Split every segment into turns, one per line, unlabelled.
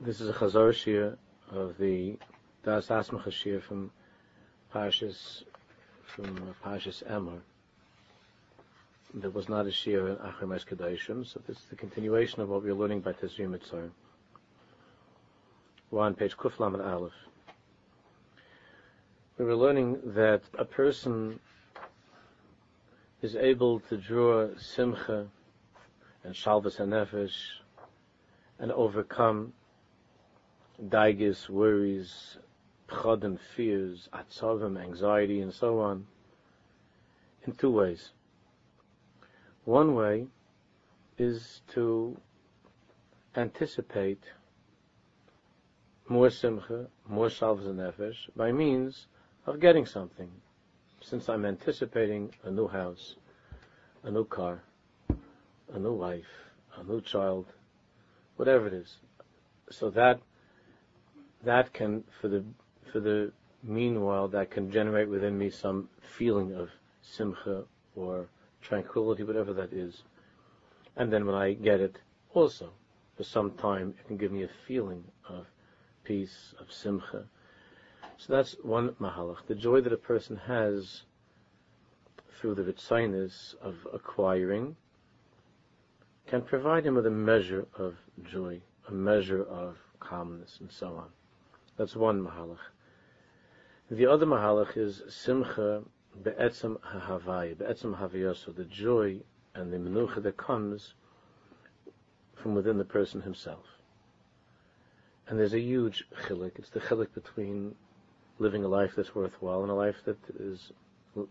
This is a Chazor Shir of the Das Asmacha Shir from Parshas from Parshas Emor. There was not a Shir in Achrim Kedoshim, so this is the continuation of what we are learning by Tezrim Mitzvah. We're on page Kuflam and Aleph. We were learning that a person is able to draw simcha and shalvas hanefesh and overcome daigis, worries, pchodim, fears, atzavim, anxiety, and so on, in two ways. One way is to anticipate more simcha, more shalvas nefesh, by means of getting something. Since I'm anticipating a new house, a new car, a new wife, a new child, whatever it is. So that that can, for the for the meanwhile, that can generate within me some feeling of simcha or tranquility, whatever that is. And then when I get it, also, for some time, it can give me a feeling of peace, of simcha. So that's one mahalach. The joy that a person has through the ritzainis of acquiring can provide him with a measure of joy, a measure of calmness, and so on. That's one mahalach. The other mahalach is simcha be'etzem hahavai, be'etzem havayoso, the joy and the menucha that comes from within the person himself. And there's a huge chilik. It's the chilik between living a life that's worthwhile and a life that is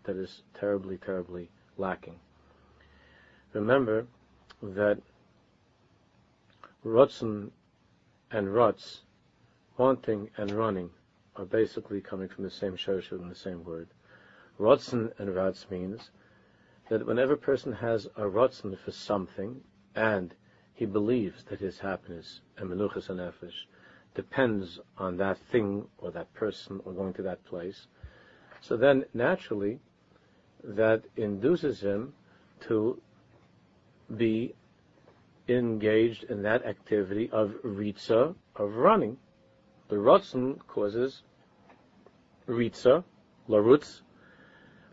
that is terribly, terribly lacking. Remember that Rotzen and Rutz wanting and running are basically coming from the same shoshu and the same word. Rotzen and Ratz means that whenever a person has a Rotzen for something and he believes that his happiness and menuchas and nefesh depends on that thing or that person or going to that place, so then naturally that induces him to be engaged in that activity of ritza, of running, the Ratzon causes Ritza, Larutz.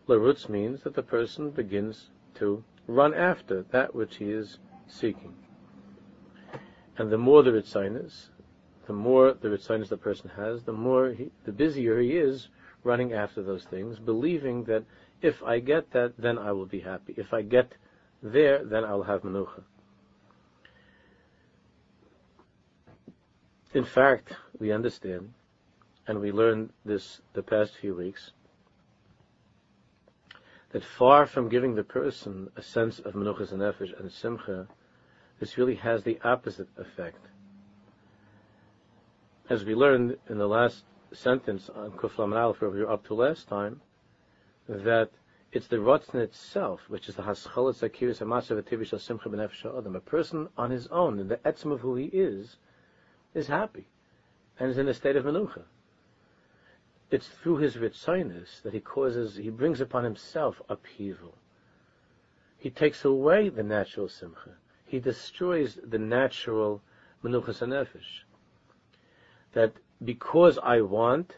Larutz means that the person begins to run after that which he is seeking. And the more the Ritzinus, the more the Ritzinus the person has, the more he, the busier he is running after those things, believing that if I get that, then I will be happy. If I get there, then I'll have Menucha. In fact, we understand, and we learned this the past few weeks, that far from giving the person a sense of menuchas and nefesh and simcha, this really has the opposite effect. As we learned in the last sentence on Kuflam Aleph, where we were up to last time, that it's the Ratzin itself, which is the Haschalat Zakiris Amasav Ativish Simcha B'Nefesh Adam. A person on his own, in the etzim of who he is, is happy and is in a state of menucha. It's through his ritzinus that he causes, he brings upon himself upheaval. He takes away the natural simcha. He destroys the natural menuchas nefesh. That because I want,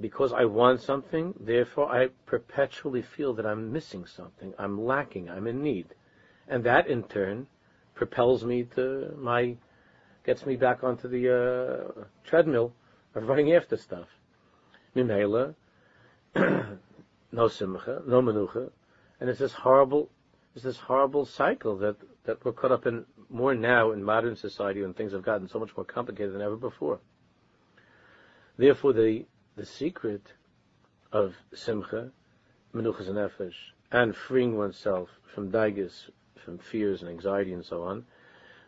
because I want something, therefore I perpetually feel that I'm missing something, I'm lacking, I'm in need. And that in turn propels me to my gets me back onto the uh, treadmill of running after stuff. Mimela, no simcha, no menucha, and it's this horrible, it's this horrible cycle that that we're caught up in more now in modern society when things have gotten so much more complicated than ever before. Therefore, the the secret of simcha, menuchas and nefesh, and freeing oneself from daigis, from fears and anxiety and so on,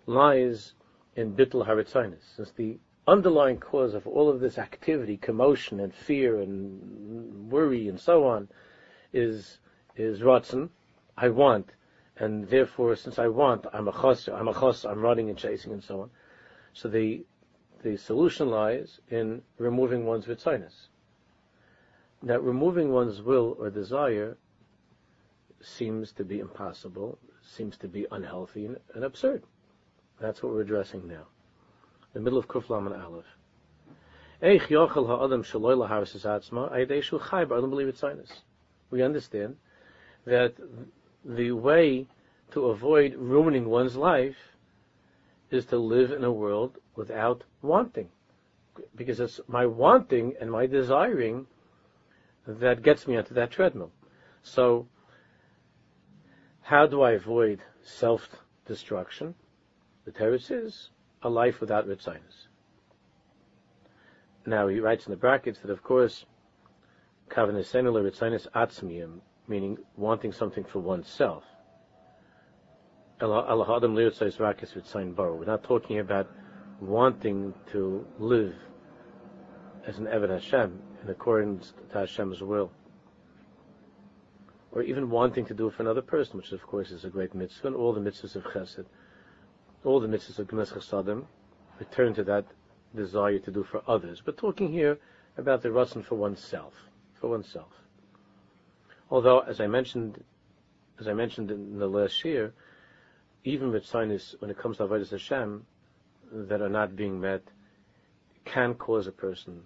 lies in bittul haritzainis, since the underlying cause of all of this activity, commotion and fear and worry and so on, is is ratzon. I want, and therefore, since I want, I'm a chos, I'm a chos, I'm running and chasing and so on. So the the solution lies in removing one's ritzainis. Now, removing one's will or desire seems to be impossible, seems to be unhealthy and, and absurd. That's what we're addressing now. the middle of Kuflam and Aleph. Eich yochel ha'adam laharis atzma, ayadeshu chai ba'adam believe it's sinus. We understand that the way to avoid ruining one's life is to live in a world without wanting. Because it's my wanting and my desiring that gets me onto that treadmill. So, how do I avoid self-destruction? The terrace is a life without ritzinus. Now he writes in the brackets that of course, kavanah similar ritzinus atzmiyim, meaning wanting something for oneself. We're not talking about wanting to live as an Eved Hashem in accordance to Hashem's will. Or even wanting to do it for another person, which of course is a great mitzvah, and all the mitzvahs of chesed, all the mitzvahs of Gnes Chesadim, return to that desire to do for others. But talking here about the ratzon for oneself, for oneself. Although, as I mentioned, as I mentioned in the last year, even with sinus, when it comes to avodas Hashem, that are not being met, can cause a person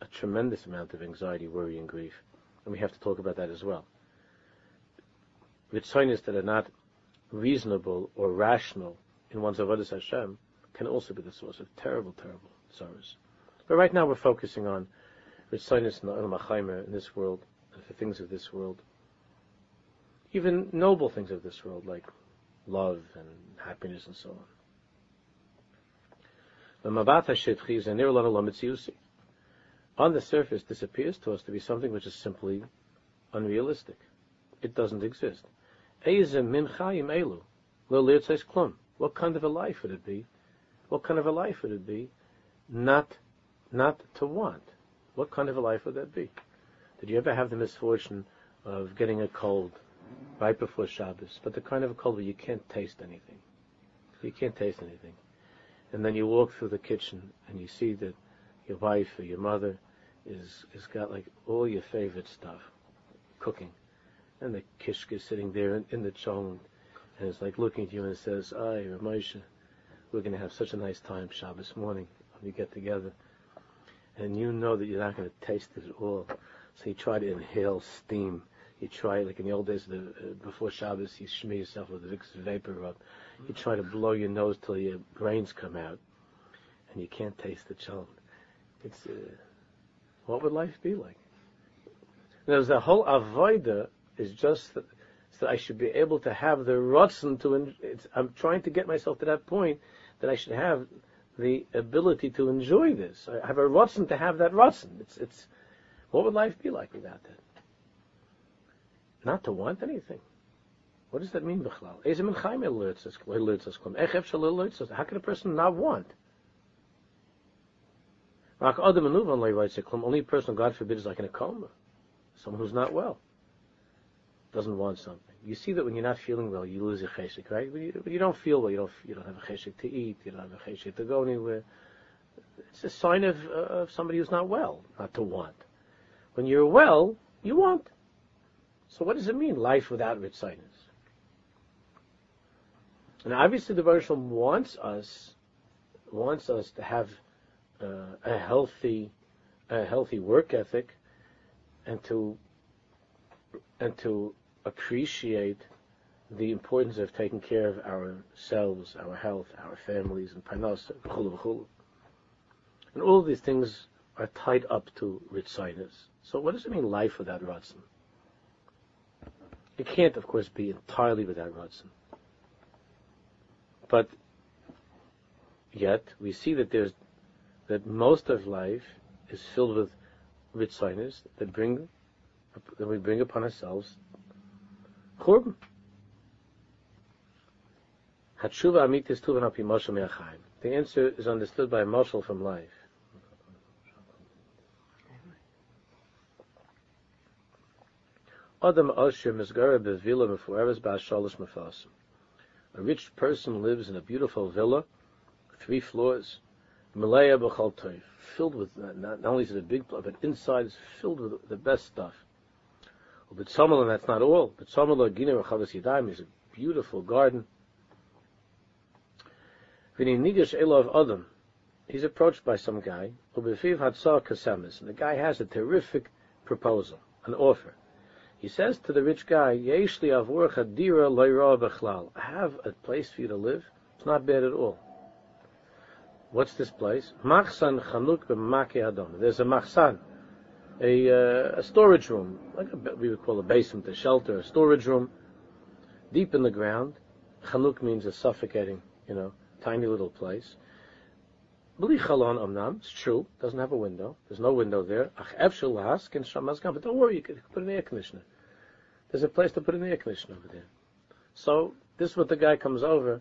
a tremendous amount of anxiety, worry, and grief, and we have to talk about that as well. With sinus that are not reasonable or rational in one's avodas Hashem, can also be the source of terrible, terrible sorrows. But right now we're focusing on Ritzinus and Al in this world, and the things of this world, even noble things of this world, like love and happiness and so on. On the surface, this appears to us to be something which is simply unrealistic. It doesn't exist. What kind of a life would it be? What kind of a life would it be not, not to want? What kind of a life would that be? Did you ever have the misfortune of getting a cold right before Shabbos, but the kind of a cold where you can't taste anything. You can't taste anything. And then you walk through the kitchen and you see that your wife or your mother is is got like all your favorite stuff cooking. And the kishka is sitting there in, in the chong and it's like looking at you and it says, Ay, Ramosha, we're going to have such a nice time Shabbos morning when we get together. And you know that you're not going to taste it at all. So you try to inhale steam you try, like in the old days, the, uh, before Shabbos, you smear yourself with the Vicks VapoRub. You try to blow your nose till your brains come out, and you can't taste the cholent. It's uh, what would life be like? There's the whole avoida is just so I should be able to have the rotzen to. I'm trying to get myself to that point that I should have the ability to enjoy this. I have a rotzen to have that rotzen. It's it's. What would life be like without that? Not to want anything. What does that mean, Bechlal? How can a person not want? Only a person, God forbid, is like in a coma. Someone who's not well. Doesn't want something. You see that when you're not feeling well, you lose your cheshik, right? When you, you, don't feel well, you don't, you don't have a cheshik to eat, you don't have a cheshik to go anywhere. It's a sign of, uh, of somebody who's not well, not to want. When you're well, you want. So what does it mean, life without Ritzinus? And obviously the Baruch wants us, wants us to have uh, a healthy, a healthy work ethic, and to, and to appreciate the importance of taking care of ourselves, our health, our families, and panos, and all these things are tied up to Ritzinus. So what does it mean, life without Ratzin? It can't, of course, be entirely without Ratzon. But yet we see that there's that most of life is filled with ritzinus that bring that we bring upon ourselves churban. The answer is understood by marshal from life. Adam Mefueres Ba'ashalish Mefasim. A rich person lives in a beautiful villa, three floors, Malaya B'chal filled with, not, not only is it a big, place but inside is filled with the best stuff. But Samala, that's not all. But Samala Gina Rechavas Yadayim is a beautiful garden. V'ni Nigash Elov Adam, he's approached by some guy, Ubefiv Hatzar Kasemis, and the guy has a terrific proposal, an offer. He says to the rich guy, Yeshli avurcha dira bechlal. I have a place for you to live. It's not bad at all. What's this place? Machsan chanuk b'make adon. There's a machsan, a, uh, a storage room, like a, we would call a basement, a shelter, a storage room, deep in the ground. Chanuk means a suffocating, you know, tiny little place. Bli chalon amnam, it's true, doesn't have a window. There's no window there. Ach efshel but don't worry, you can put an air conditioner. There's a place to put an air conditioner over there. So this is what the guy comes over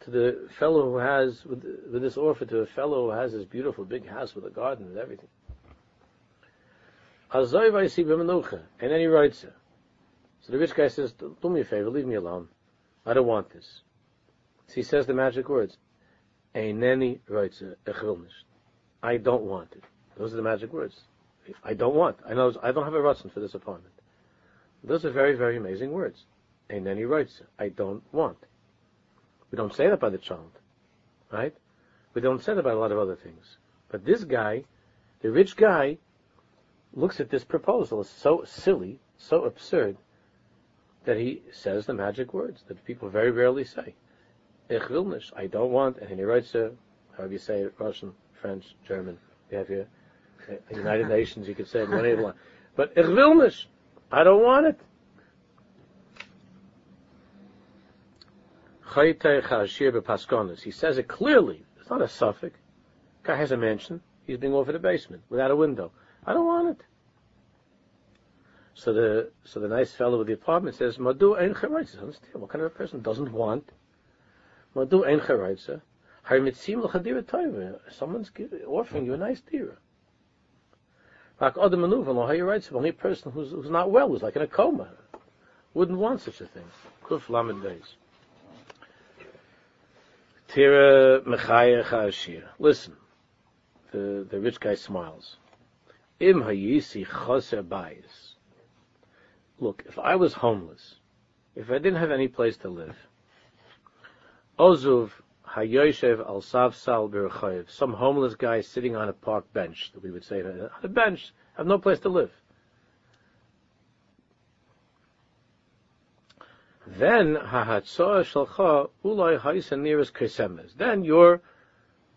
to the fellow who has with, with this offer to a fellow who has this beautiful big house with a garden and everything. And then he writes it. So the rich guy says, "Do me a favor, leave me alone. I don't want this." So he says the magic words, Eineni roitze, ich will. I don't want it. Those are the magic words. I don't want. I know. I don't have a rutzen for this apartment. Those are very, very amazing words. Eineni writes, I don't want. We don't say that by the child, right? We don't say that by a lot of other things. But this guy, the rich guy, looks at this proposal as so silly, so absurd, that he says the magic words that people very rarely say. Ich will nicht. I don't want. And he writes, uh, however you say it, Russian, French, German. You have here, uh, United Nations, you could say it in any line. But ich will nicht. I don't want it. He says it clearly. It's not a suffix. Guy has a mansion. He's being offered a basement without a window. I don't want it. So the so the nice fellow with the apartment says, "Madu ein Understand what kind of a person doesn't want Madu ein charaitza. Harmitzim l'chadira toiva. Someone's offering you a nice dira. Like other maneuver, lo hayiraitza. Only a person who's, who's not well, who's like in a coma, wouldn't want such a thing. Kuf lamed days. Tira mechaya. Listen. The, the rich guy smiles. Im hayisi choser bayis. Look, if I was homeless, if I didn't have any place to live, Ozuv Hayoshev al Savsal some homeless guy sitting on a park bench, we would say, on a bench, have no place to live. Then Hahatzoa Shalcha Ulai Haisa nearest. Then your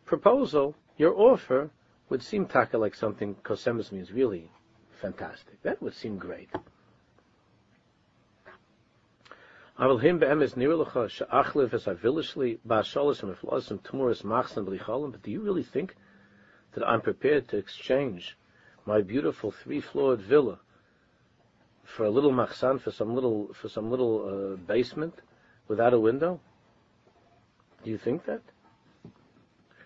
proposal, your offer, would seem taka like something Kosemes means really fantastic. That would seem great. But do you really think that I'm prepared to exchange my beautiful three-floored villa for a little machsan, for some little, for some little uh, basement without a window? Do you think that?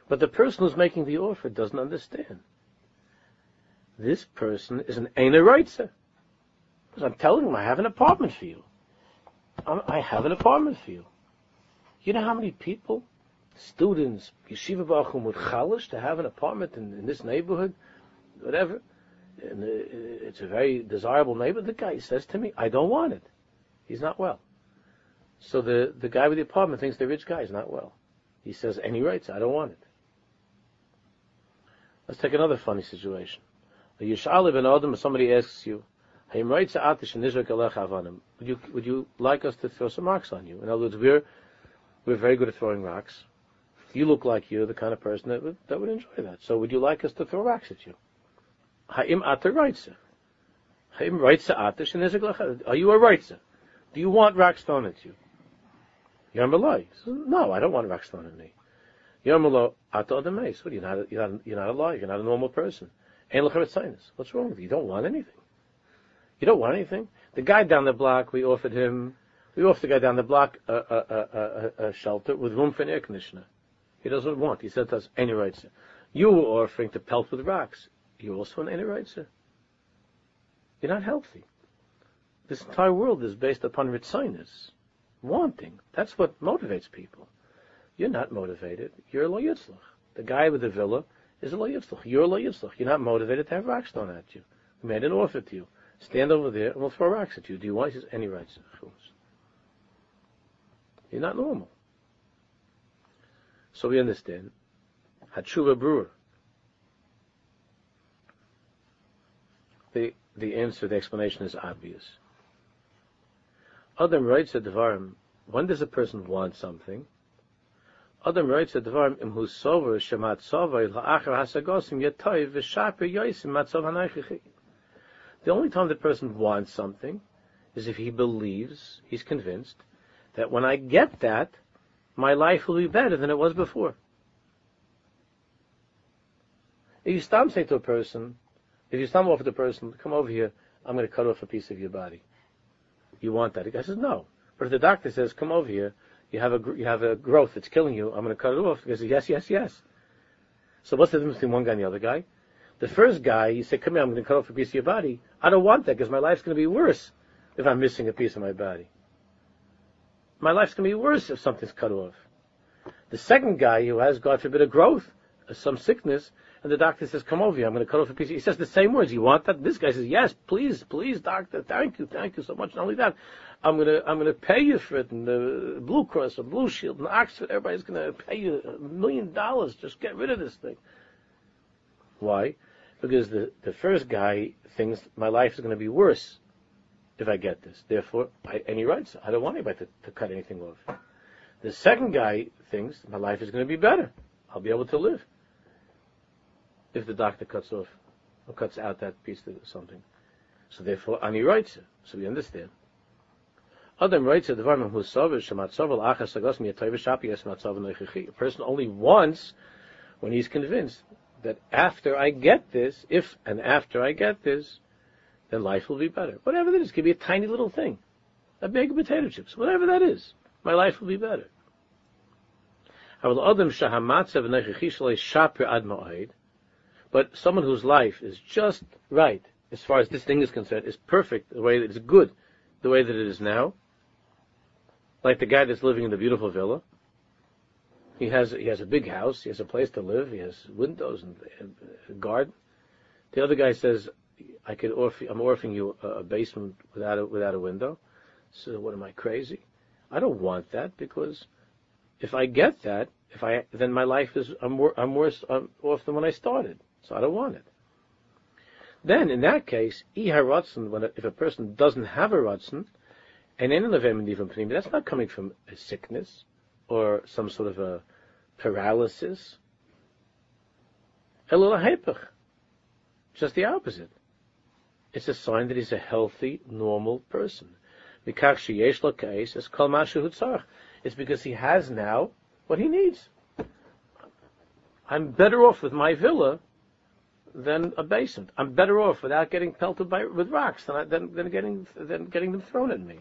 But the person who's making the offer doesn't understand. This person is an Einer Because I'm telling him I have an apartment for you. I have an apartment for you. You know how many people, students, yeshiva bachum would chalish to have an apartment in, in this neighborhood, whatever. And uh, it's a very desirable neighborhood. The guy says to me, "I don't want it. He's not well." So the the guy with the apartment thinks the rich guy is not well. He says, and he writes, "I don't want it." Let's take another funny situation. A yishal ben adam, somebody asks you, would you, would you like us to throw some rocks on you? In other words, we're, we're very good at throwing rocks. You look like you're the kind of person that would, that would enjoy that. So would you like us to throw rocks at you? Are you a reitze? Do you want rocks thrown at you? No, I don't want rocks thrown at me. Adameis. What, you're not, you're not, you're not alive. You're not a normal person. Ain't What's wrong with you? You don't want anything. You don't want anything. The guy down the block, we offered him, we offered the guy down the block a, a, a, a shelter with room for an air conditioner. He doesn't want. He said to us, any rights. You were offering to pelt with rocks. You're also an any rights. You're not healthy. This entire world is based upon ritzinus, wanting. That's what motivates people. You're not motivated. You're a lo The guy with the villa is a lo You're a lo You're not motivated to have rocks thrown at you. We made an offer to you. Stand over there and we'll throw rocks at you. Do you want? Says, any rights. You're not normal. So we understand. Hatshuva brewer. The, the answer, the explanation is obvious. Adam writes at Devarim, when does a person want something? Adam writes at Devarim, im shemat sovay la'achar hasagosim v'shaper matzov hanaychichi. The only time the person wants something is if he believes, he's convinced, that when I get that, my life will be better than it was before. If you stop saying to a person, if you stumble off the person, come over here, I'm going to cut off a piece of your body. You want that? The guy says, no. But if the doctor says, come over here, you have a, you have a growth that's killing you, I'm going to cut it off. Says, yes, yes, yes. So what's the difference between one guy and the other guy? The first guy, you say, come here, I'm going to cut off a piece of your body. I don't want that because my life's going to be worse if I'm missing a piece of my body. My life's going to be worse if something's cut off. The second guy who has, God forbid, a growth, uh, some sickness, and the doctor says, come over here, I'm going to cut off a piece. He says the same words. You want that? This guy says, yes, please, please, doctor, thank you, thank you so much. Not only that, I'm to, I'm to pay you for it, and the Blue Cross, and Blue Shield, and Oxford, everybody's to pay you a million dollars. Just get rid of this thing. Why? Because the, the first guy thinks my life is to be worse if I get this. Therefore, I, and he writes, I don't want anybody to, to cut anything off. The second guy thinks my life is to be better. I'll be able to live if the doctor cuts off or cuts out that piece of something. So therefore, Ani writes it. So we understand. A person only wants when he's convinced that after I get this, if and after I get this, then life will be better. Whatever that is, it could be a tiny little thing. A bag of potato chips, whatever that is. My life will be better. But someone whose life is just right, as far as this thing is concerned, is perfect, the way that it's good, the way that it is now. Like the guy that's living in the beautiful villa. He has he has a big house, he has a place to live, he has windows and a garden. The other guy says, "I could offer, I'm offering you a basement without a, without a window." So what am I crazy? I don't want that because if I get that, if I then my life is I'm, wor- I'm worse I'm off than when I started. So I don't want it. Then, in that case, when if a person doesn't have a ratzon, and that's not coming from a sickness or some sort of a paralysis. Just the opposite. It's a sign that he's a healthy, normal person. It's because he has now what he needs. I'm better off with my villa than a basement. I'm better off without getting pelted by, with rocks than, than, than, getting, than getting them thrown at me.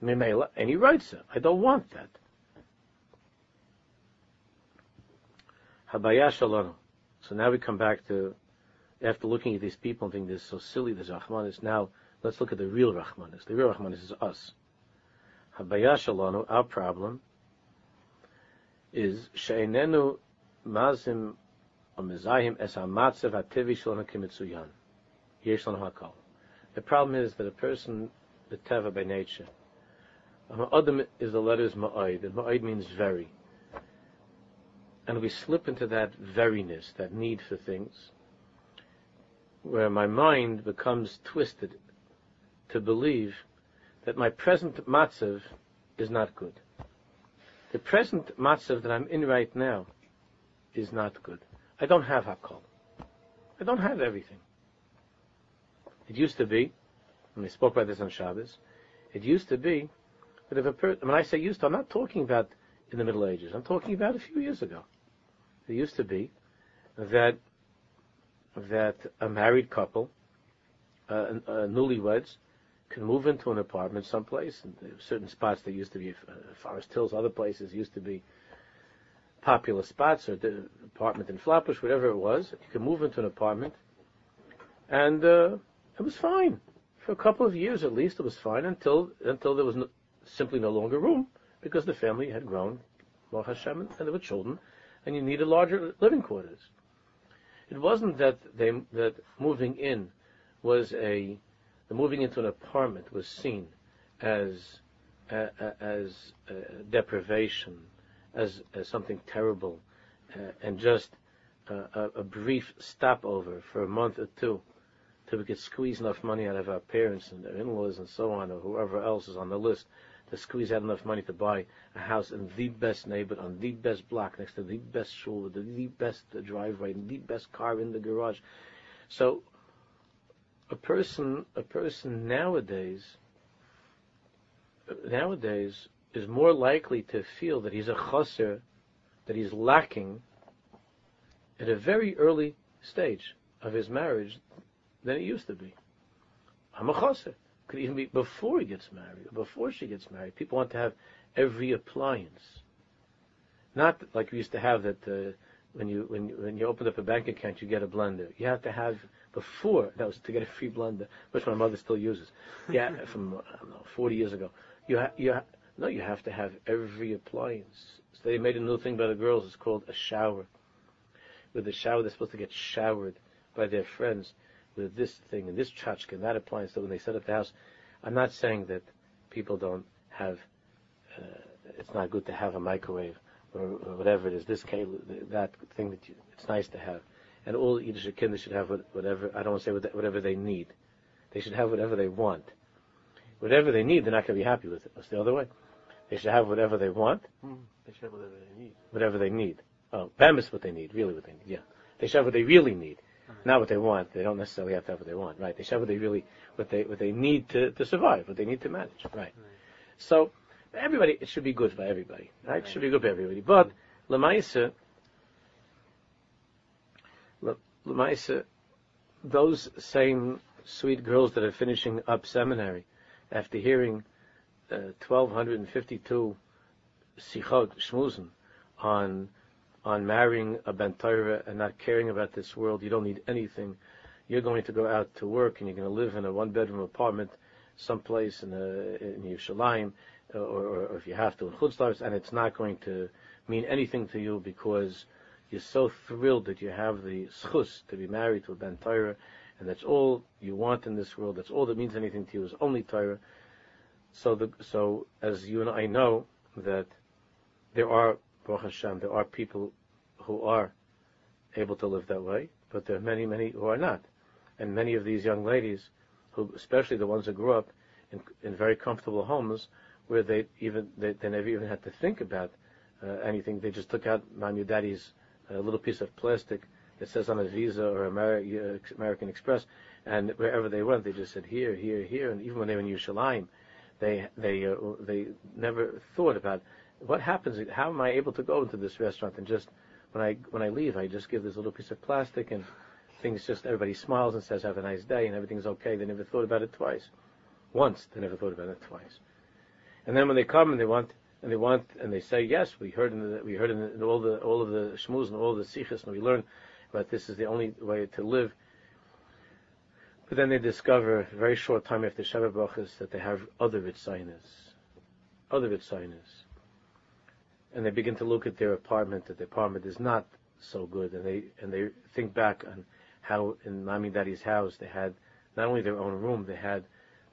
And he writes it. I don't want that. Habaya Shalom. So now we come back to, after looking at these people and thinking this is so silly, this Rahmanis, now let's look at the real Rahmanis. The real Rahmanis is us. Habaya Shalom, our problem, is She'enenu Mazim the problem is that a person, the teva by nature, Adam is the letters ma'id, and ma'id means very. And we slip into that veriness, that need for things, where my mind becomes twisted to believe that my present matzav is not good. The present matzav that I'm in right now is not good. I don't have Hakol. I don't have everything. It used to be, and we spoke about this on Shabbos, it used to be that if a person, when I say used to, I'm not talking about in the Middle Ages, I'm talking about a few years ago. It used to be that that a married couple, uh, uh, newlyweds, can move into an apartment someplace, and certain spots that used to be uh, Forest Hills, other places used to be popular spots or the apartment in Flatbush, whatever it was. You could move into an apartment, and uh, it was fine for a couple of years at least. It was fine until until there was no, simply no longer room because the family had grown, Baruch Hashem, and there were children, and you needed larger living quarters. It wasn't that they that moving in was a the moving into an apartment was seen as uh, as uh, deprivation as, as something terrible uh, and just a, a brief stopover for a month or two till we could squeeze enough money out of our parents and their in-laws and so on, or whoever else is on the list, to squeeze out enough money to buy a house in the best neighborhood, on the best block, next to the best shul, with the, best driveway, the best car in the garage. So, a person, a person nowadays, nowadays is more likely to feel that he's a chaser, that he's lacking at a very early stage of his marriage than it used to be. I'm a chaser. Could even be before he gets married, or before she gets married. People want to have every appliance. Not like we used to have that uh, when you when when you opened up a bank account, you get a blender. You have to have before that was to get a free blender, which my mother still uses. Yeah, from I don't know, 40 years ago. You ha- you ha- no, you have to have every appliance. So they made a new thing by the girls. It's called a shower. With the shower, they're supposed to get showered by their friends with this thing and this tchotchke and that appliance. So when they set up the house, I'm not saying that people don't have. Uh, it's not good to have a microwave or, or whatever it is. This cable, that thing that you, it's nice to have, and all Yiddish kids should have whatever. I don't want to say whatever they need. They should have whatever they want. Whatever they need, they're not going to be happy with it. It's the other way. They should have whatever they want.
Hmm. They should have whatever they need.
Whatever they need. Oh, Bam is what they need, really what they need. Yeah, they should have what they really need not what they want. They don't necessarily have to have what they want, right? They should have what they really, what they, what they need to, to survive, what they need to manage, right? right. So, everybody, it should be good for everybody, right? right. It should be good for everybody. But, Lamaisa, Lamaisa, those same sweet girls that are finishing up seminary after hearing uh, 1252 sichot shmuzen on on marrying a Ben Torah and not caring about this world. You don't need anything. You're going to go out to work and you're going to live in a one bedroom apartment someplace in, a, in Yerushalayim, uh, or, or, or if you have to in Chutzlars, and it's not going to mean anything to you because you're so thrilled that you have the schus to be married to a Ben Torah, and that's all you want in this world. That's all that means anything to you is only Torah. So, the, so as you and I know that there are Baruch Hashem, there are people who are able to live that way, but there are many, many who are not. And many of these young ladies, who, especially the ones who grew up in, in very comfortable homes, where they even they, they never even had to think about uh, anything. They just took out mom and daddy's uh, little piece of plastic that says on a Visa or Ameri- uh, American Express, and wherever they went, they just said here, here, here. And even when they were in Yerushalayim, they they uh, they never thought about what happens? How am I able to go into this restaurant and just when I when I leave, I just give this little piece of plastic and things just everybody smiles and says have a nice day and everything's okay. They never thought about it twice. Once they never thought about it twice. And then when they come and they want and they want and they say yes, we heard in the, we heard in, the, in all the all of the shmuz and all the sikhs and we learn that this is the only way to live. But then they discover very short time after Sheva Brachas that they have other Ritzinas. Other Ritzinas and they begin to look at their apartment, that the apartment is not so good, and they and they think back on how in Mami Daddy's house they had not only their own room, they had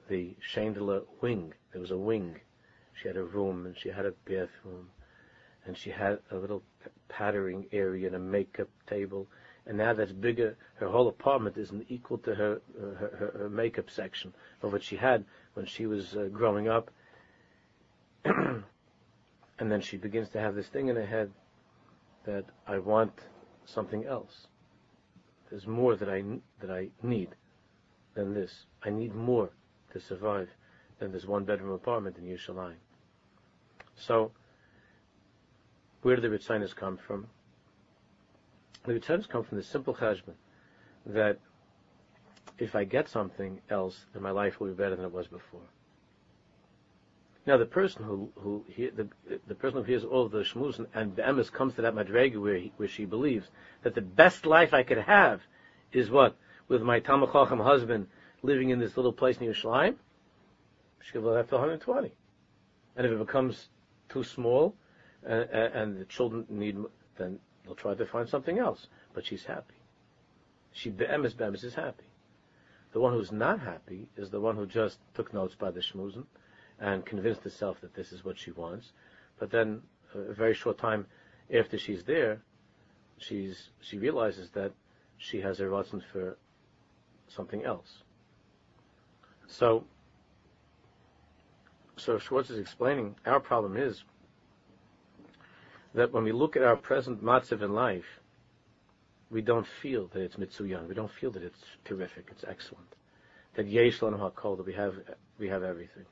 the chandelier wing. There was a wing. She had a room and she had a bathroom, and she had a little pattering area and a makeup table. And now that's bigger. Her whole apartment isn't equal to her her, her, her makeup section of what she had when she was uh, growing up. And then she begins to have this thing in her head that I want something else. There's more that I, that I need than this. I need more to survive than this one bedroom apartment in Yerushalayim. So, where do the Ritzinas come from? The Ritzinas come from the simple cheshbon that if I get something else, then my life will be better than it was before. Now, the person who who he, the the person who hears all of the shmuz and, the emes comes to that madrega where he, where she believes that the best life I could have is what with my Talmid Chacham husband living in this little place near Yerushalayim. She could live after 120, and if it becomes too small, uh, uh, and the children need, then they'll try to find something else. But she's happy. She be'emes be'emes is happy. The one who's not happy is the one who just took notes by the shmuzin and convinced herself that this is what she wants. But then, a very short time after she's there, she's she realizes that she has a ratzon for something else. So, so Schwartz is explaining our problem is that when we look at our present matzav in life, we don't feel that it's mitzuyan. We don't feel that it's terrific. It's excellent. That yesh lanam hakol. That we have we have everything.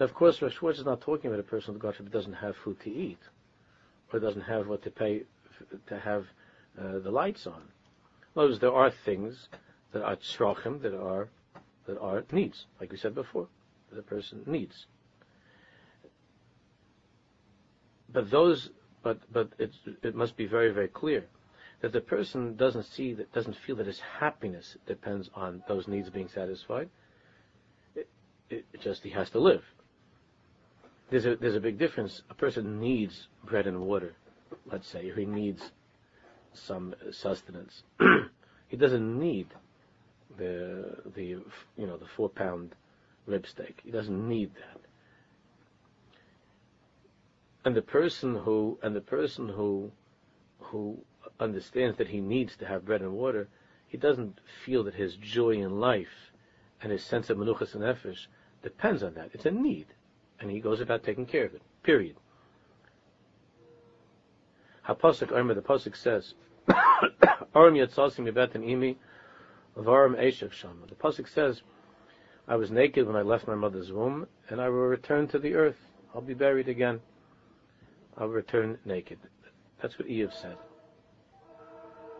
Now, of course, Rav Schwartz is not talking about a person who doesn't have food to eat, or doesn't have what to pay to have uh, the lights on. Notice there are things that are tzrachim, that are that are needs, like we said before, that a person needs. But those, but but it it must be very very clear that the person doesn't see that doesn't feel that his happiness depends on those needs being satisfied. It, it just he has to live. There's a there's a big difference. A person needs bread and water, let's say, or he needs some sustenance. he doesn't need the the you know the four pound rib steak. He doesn't need that. And the person who and the person who who understands that he needs to have bread and water, he doesn't feel that his joy in life and his sense of menuchas and nefesh depends on that. It's a need and he goes about taking care of it. Period. Omer, the pasuk says, "Aram yatzasim imi, shama." The says, "I was naked when I left my mother's womb, and I will return to the earth. I'll be buried again. I'll return naked." That's what Iyov said.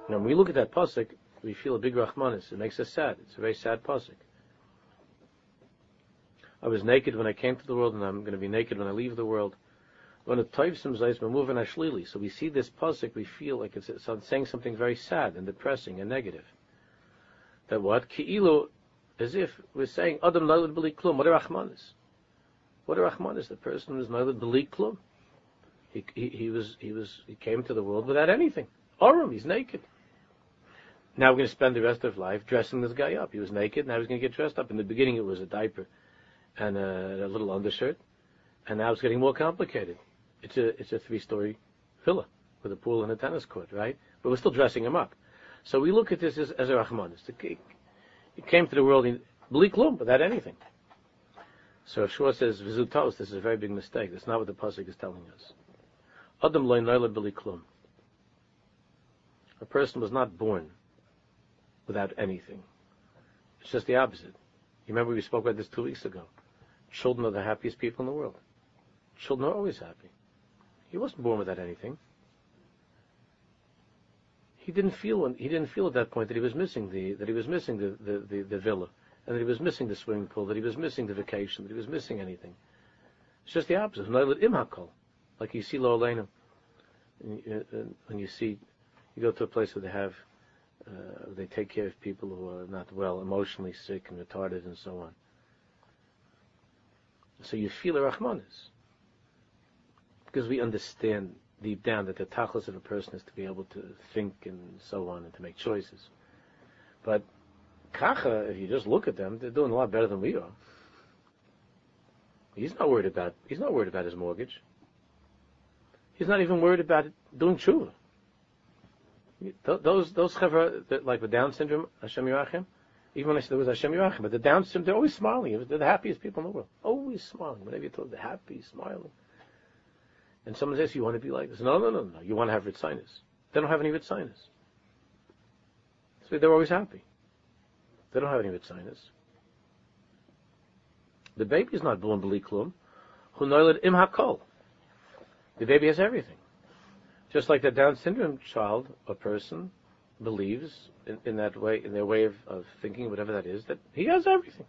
Now, when we look at that pasuk, we feel a big rachmanis. It makes us sad. It's a very sad pasuk. I was naked when I came to the world, and I'm going to be naked when I leave the world. When it taivsim zayis moving ashlili. So we see this pasuk, we feel like it's, it's saying something very sad and depressing and negative. That what ki'ilu, as if we're saying adam nalad b'li klum. What are rachmanis? What are rachmanis? The person who's nalad b'li klum. He, he, he was he was he came to the world without anything. Arum, he's naked. Now we're going to spend the rest of life dressing this guy up. He was naked, now he's going to get dressed up. In the beginning, it was a diaper and a, a little undershirt, and now it's getting more complicated. It's a it's a three story villa with a pool and a tennis court, right? But we're still dressing him up. So we look at this as, as a Rahman. It's the king. He came to the world in Bliklum without anything. So if Shua says Vizutos, this is a very big mistake. That's not what the pasuk is telling us. Adam Bliklum. A person was not born without anything. It's just the opposite. You remember we spoke about this two weeks ago. Children are the happiest people in the world. Children are always happy. He wasn't born without anything. He didn't feel he didn't feel at that point that he was missing the that he was missing the, the, the, the villa and that he was missing the swimming pool, that he was missing the vacation, that he was missing anything. It's just the opposite. Like you see Lo Elena, when you see, you go to a place where they have, uh, they take care of people who are not well, emotionally sick and retarded and so on. So you feel a Rahmanis. Because we understand deep down that the tachlis of a person is to be able to think and so on and to make choices. But kacha, if you just look at them, they're doing a lot better than we are. He's not worried about he's not worried about his mortgage. He's not even worried about doing tshuva. Those those chevra like with Down syndrome, Hashem Yerachim, even when I said there was Hashem Yerachim, but the Down syndrome, they're always smiling. They're the happiest people in the world. Always smiling. Whenever you talk, they're happy, smiling. And someone says, you want to be like this? No, no, no, no. You want to have ritzinus. They don't have any ritzinus. So they're always happy. They don't have any ritzinus. The baby is not born beliklum. Who noiled im hakol. The baby has everything. Just like the Down syndrome child or person believes in, in that way, in their way of, of thinking, whatever that is, that he has everything.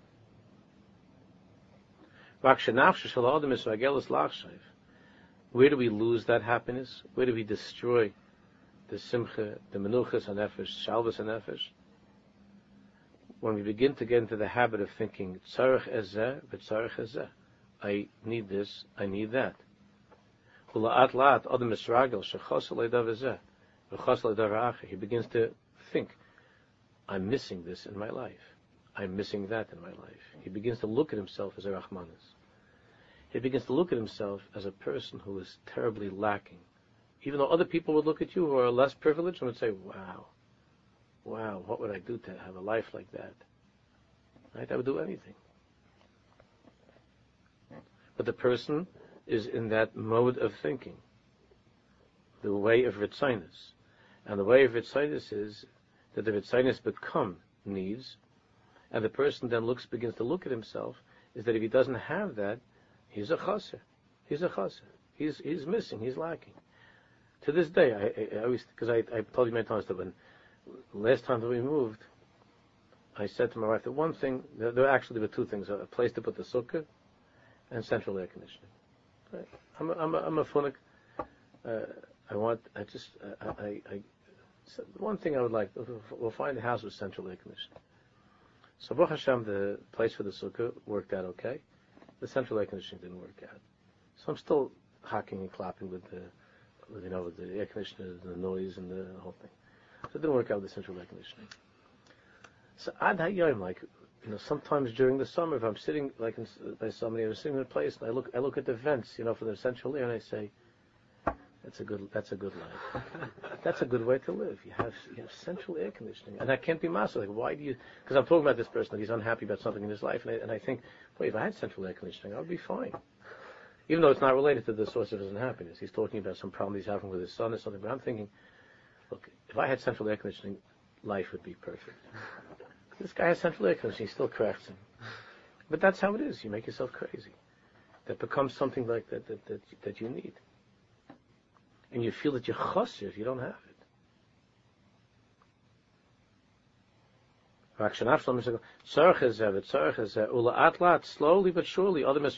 Where do we lose that happiness? Where do we destroy the simcha, the menuchas and nefesh, shalvas and nefesh? When we begin to get into the habit of thinking, tzarech ezeh, v'tzarech ezeh. I need this, I need that. He begins to think, I'm missing this in my life. I'm missing that in my life. He begins to look at himself as a Rahmanis. He begins to look at himself as a person who is terribly lacking even though other people would look at you who are less privileged and would say, wow, wow, what would I do to have a life like that? Right? I would do anything. But the person is in that mode of thinking, the way of Ritzinus. And the way of Ritzinus is that the Ritzinus become needs, and the person then looks begins to look at himself, is that if he doesn't have that, he's a chaser. He's a chaser. He's, he's missing, he's lacking. To this day, I, I, I always, because I, I told you many times that when last time that we moved, I said to my wife that one thing, there, there actually were two things, a place to put the sukkah and central air conditioning. I'm a, I'm a, I'm a phonic. Uh, I want, I just, I, I, I one thing I would like, we'll find a house with central air conditioning. So Baruch Hashem, the place for the sukkah worked out okay. The central air conditioning didn't work out. So I'm still hacking and clapping with the, with, you know, with the air conditioner, the noise and the whole thing. So it didn't work out with the central air conditioning. So Ad Hayyim, like, you know, sometimes during the summer, if I'm sitting like in, by somebody, I'm sitting in a place, and I look, I look at the vents, you know, for the central air, and I say, that's a good, that's a good life. that's a good way to live. You have, you have central air conditioning, and that can't be master. Like, why do you? Because I'm talking about this person that he's unhappy about something in his life, and I, and I think, wait, if I had central air conditioning, I would be fine. Even though it's not related to the source of his unhappiness, he's talking about some problem he's having with his son or something. But I'm thinking, look, if I had central air conditioning, life would be perfect. This guy has central air conditioning, he still him. But that's how it is. You make yourself crazy. That becomes something like that that, that, that you need and you feel that you're chasir if you don't have it. Slowly but surely, other. But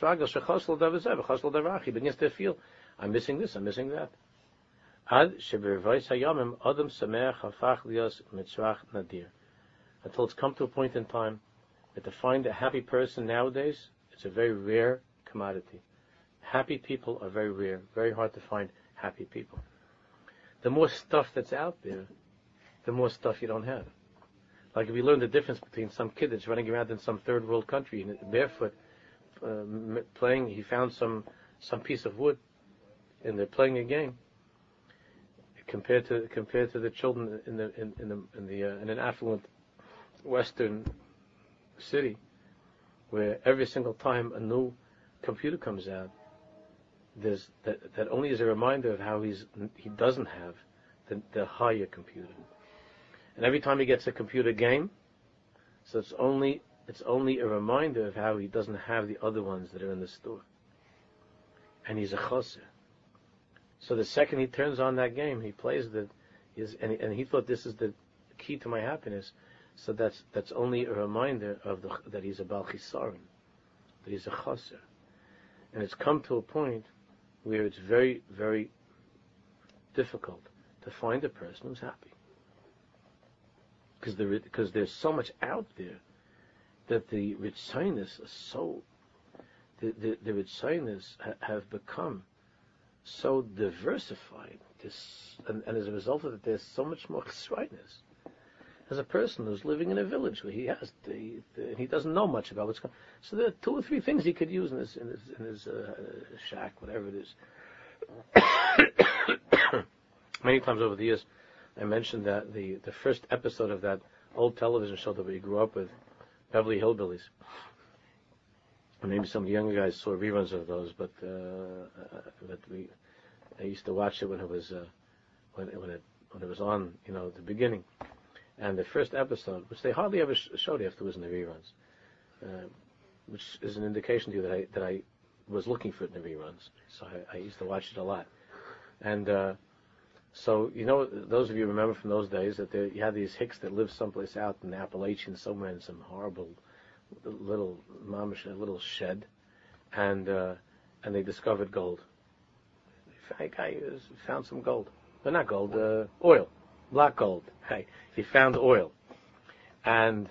yes, they feel, I'm missing this, I'm missing that. Until it's come to a point in time that to find a happy person nowadays, it's a very rare commodity. Happy people are very rare, very hard to find happy people. The more stuff that's out there, the more stuff you don't have. Like if you learn the difference between some kid that's running around in some third world country barefoot, uh, playing, he found some some piece of wood, and they're playing a game. Compared to compared to the children in the in, in the in the uh, in an affluent Western city, where every single time a new computer comes out, there's that, that only is a reminder of how he's he doesn't have the, the higher computer. And every time he gets a computer game, so it's only it's only a reminder of how he doesn't have the other ones that are in the store. And he's a chaser. So the second he turns on that game, he plays the, is and, and he thought this is the key to my happiness. So that's that's only a reminder of the that he's a balchisarim, that he's a chaser. And it's come to a point where it's very, very difficult to find a person who's happy. Because there, because there's so much out there that the Ritzinus are so, the, the, the Ritzinus ha, have become so diversified, this, and, and, as a result of it, there's so much more chesroiness. As a person who's living in a village where he has, the, the, he doesn't know much about what's going. So there are two or three things he could use in his in his, in his uh, shack, whatever it is. Many times over the years, I mentioned that the the first episode of that old television show that we grew up with, Beverly Hillbillies. maybe some of the younger guys saw reruns of those, but uh, uh, but we I used to watch it when it was uh, when when it when it was on, you know, at the beginning. And the first episode, which they hardly ever showed afterwards in the reruns, uh, which is an indication to you that I that I was looking for it in the reruns. So I, I used to watch it a lot. And uh, so you know, those of you remember from those days that there, you had these hicks that lived someplace out in the Appalachians, somewhere in some horrible little mamish, little shed, and uh, and they discovered gold. A guy found some gold, but not gold, uh, oil, black gold. Hey, he found oil, and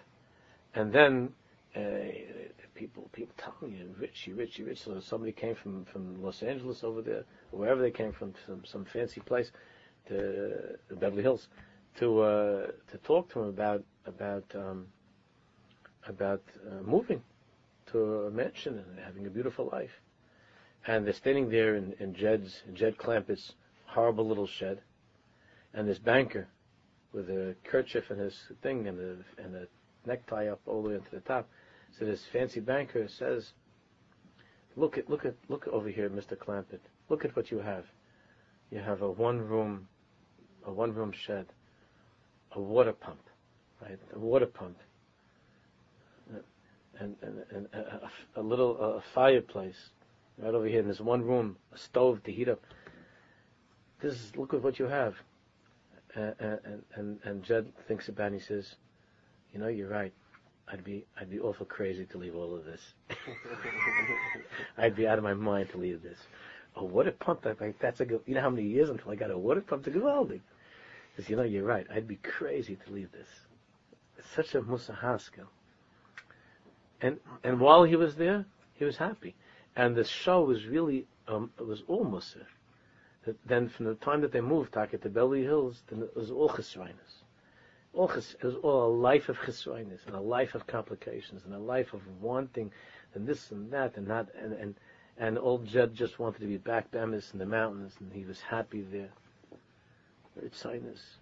and then uh, people people telling you richy, richy, rich. So somebody came from from Los Angeles over there, wherever they came from, some some fancy place, to Beverly Hills, to uh, to talk to him about about um, about uh, moving to a mansion and having a beautiful life. And they're standing there in, in Jed's Jed Clampett's horrible little shed, and this banker with a kerchief and his thing and a and a necktie up all the way to the top. So this fancy banker says, "Look at look at look over here, Mister Clampett. Look at what you have. You have a one room, a one room shed, a water pump, right? A water pump, and and, and a, a, little a fireplace right over here in this one room, a stove to heat up. This is look at what you have." And and and Jed thinks about it and he says, "You know, you're right. I'd be I'd be awful crazy to leave all of this. I'd be out of my mind to leave this. A water pump, like that's a good. You know how many years until I got a water pump to Gewaldig? Because you know, you're right. I'd be crazy to leave this. It's such a musahaskel. And and while he was there, he was happy. And the show was really um, it was all musah then from the time that they moved Taka to Beverly Hills, then it was all chesroinus. All ches, it was all a life of chesroinus and a life of complications and a life of wanting and this and that and that and and and old Jed just wanted to be back Bemis in the mountains and he was happy there. It's sinus.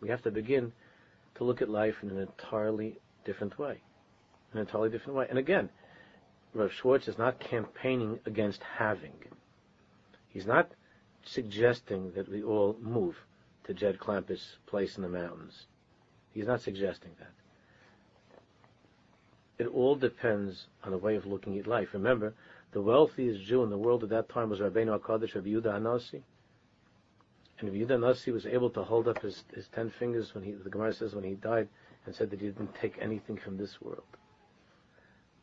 We have to begin to look at life in an entirely different way. An entirely different way. And again, Rav Schwartz is not campaigning against having. He's not suggesting that we all move to Jed Clampett's place in the mountains. He's not suggesting that. It all depends on the way of looking at life. Remember, the wealthiest Jew in the world at that time was Rabbeinu HaKadosh Rabbi Yehuda HaNasi. And Rabbi Yehuda HaNasi was able to hold up his, his ten fingers when he, the Gemara says when he died, and said that he didn't take anything from this world.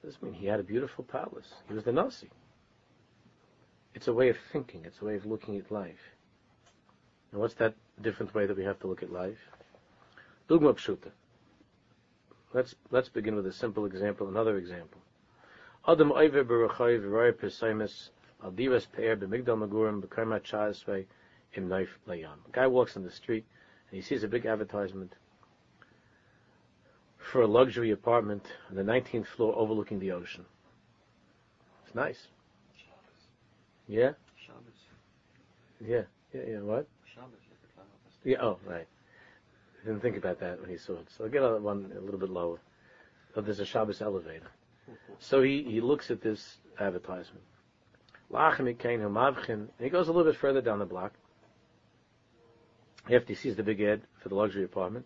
Doesn't mean he had a beautiful palace. He was the Nasi. It's a way of thinking. It's a way of looking at life. And what's that different way that we have to look at life? Dugma pshuta. Let's let's begin with a simple example. Another example. Adam oiver b'rachai v'roy persaimis al divas pe'er b'migdal magurim b'karmat im naif layam. A guy walks on the street and he sees a big advertisement for a luxury apartment on the 19th floor overlooking the ocean. It's nice. Yeah? Yeah, yeah, yeah, what? Yeah, oh, right. I didn't think about that when he saw it. So I'll get on one a little bit lower. Oh, there's a Shabbos elevator. So he, he looks at this advertisement. And he goes a little bit further down the block. After he sees the big ad for the luxury apartment,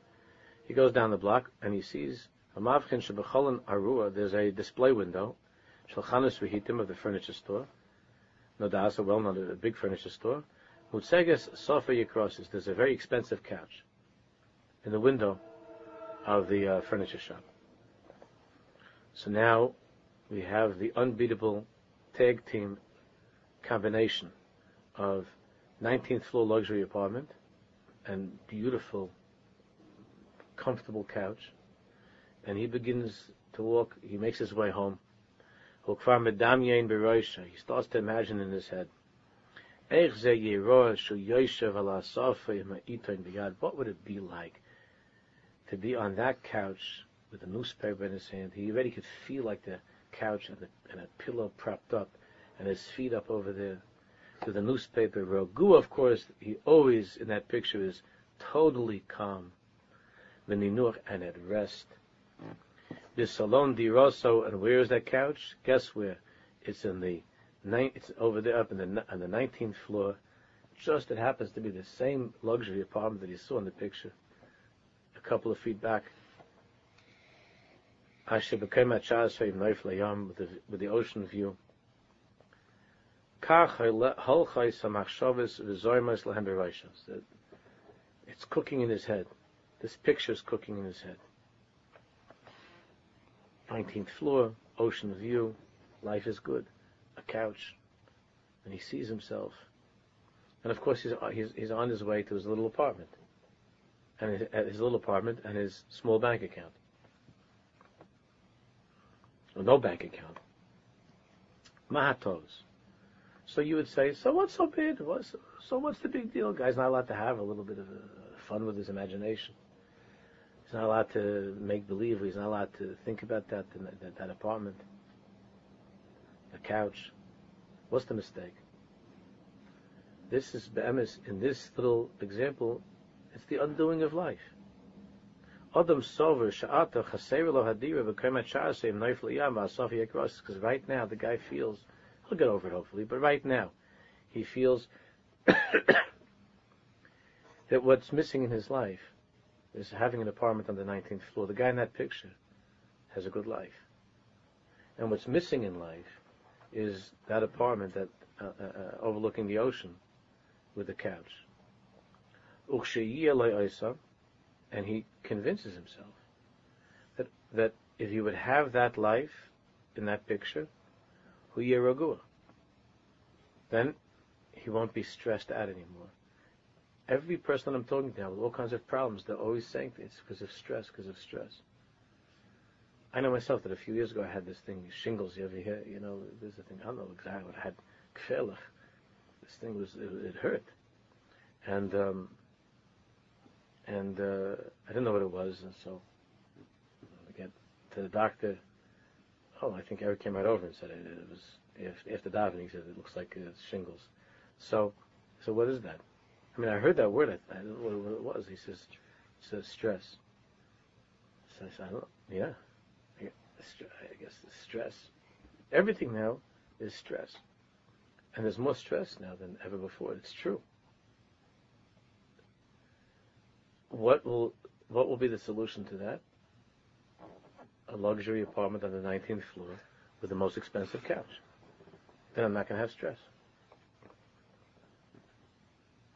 he goes down the block and he sees a mavchin arua. There's a display window, shalchanus v'hitim of the furniture store. No das, a well-known a big furniture store. Mutseges sofa yikrosis. There's a very expensive couch in the window of the uh, furniture shop. So now we have the unbeatable tag team combination of 19th floor luxury apartment and beautiful comfortable couch, and he begins to walk. He makes his way home. He starts to imagine in his head. What would it be like to be on that couch with a newspaper in his hand? He already could feel like the couch and, the, and a pillow propped up, and his feet up over there with a newspaper. Rogu, of course, he always in that picture is totally calm v'ninuch, and at rest. The salon di rosso, and where is that couch? Guess where? It's in the it's over there up in the on the nineteenth floor. Just it happens to be the same luxury apartment that you saw in the picture, a couple of feet back. Asher became at Shazfei Neif Layam with the with the ocean view. It's cooking in his head. This picture's cooking in his head. 19th floor, ocean view, life is good, a couch, and he sees himself. And of course, he's, he's, he's on his way to his little apartment, and his, his little apartment and his small bank account. Or no bank account. Mahatos. So you would say, so what's so big? What's, so what's the big deal? Guy's not allowed to have a little bit of uh, fun with his imagination. He's not allowed to make believe. He's not allowed to think about that that, that apartment. the couch. What's the mistake? This is be'emes, in this little example, it's the undoing of life. Adam. Because right now the guy feels, he'll get over it hopefully, but right now he feels that what's missing in his life is having an apartment on the 19th floor. The guy in that picture has a good life. And what's missing in life is that apartment that uh, uh, uh overlooking the ocean with the couch. And he convinces himself that that if he would have that life in that picture, then he won't be stressed out anymore. Every person I'm talking to now with all kinds of problems, they're always saying it's because of stress, because of stress. I know myself that a few years ago I had this thing, shingles. You ever hear? You know, there's a thing. I don't know exactly what I had. Kfelach. This thing was it, it hurt, and um, and uh, I didn't know what it was, and so I get to the doctor. Oh, I think Eric came right over and said it, it was after davening. He said it looks like shingles. So, so what is that? I mean, I heard that word. I, I don't know what it was. He says, says stress. So I said, I don't, yeah, I guess the stress. Everything now is stress. And there's more stress now than ever before. It's true. What will what will be the solution to that? A luxury apartment on the 19th floor with the most expensive couch. Then I'm not going to have stress.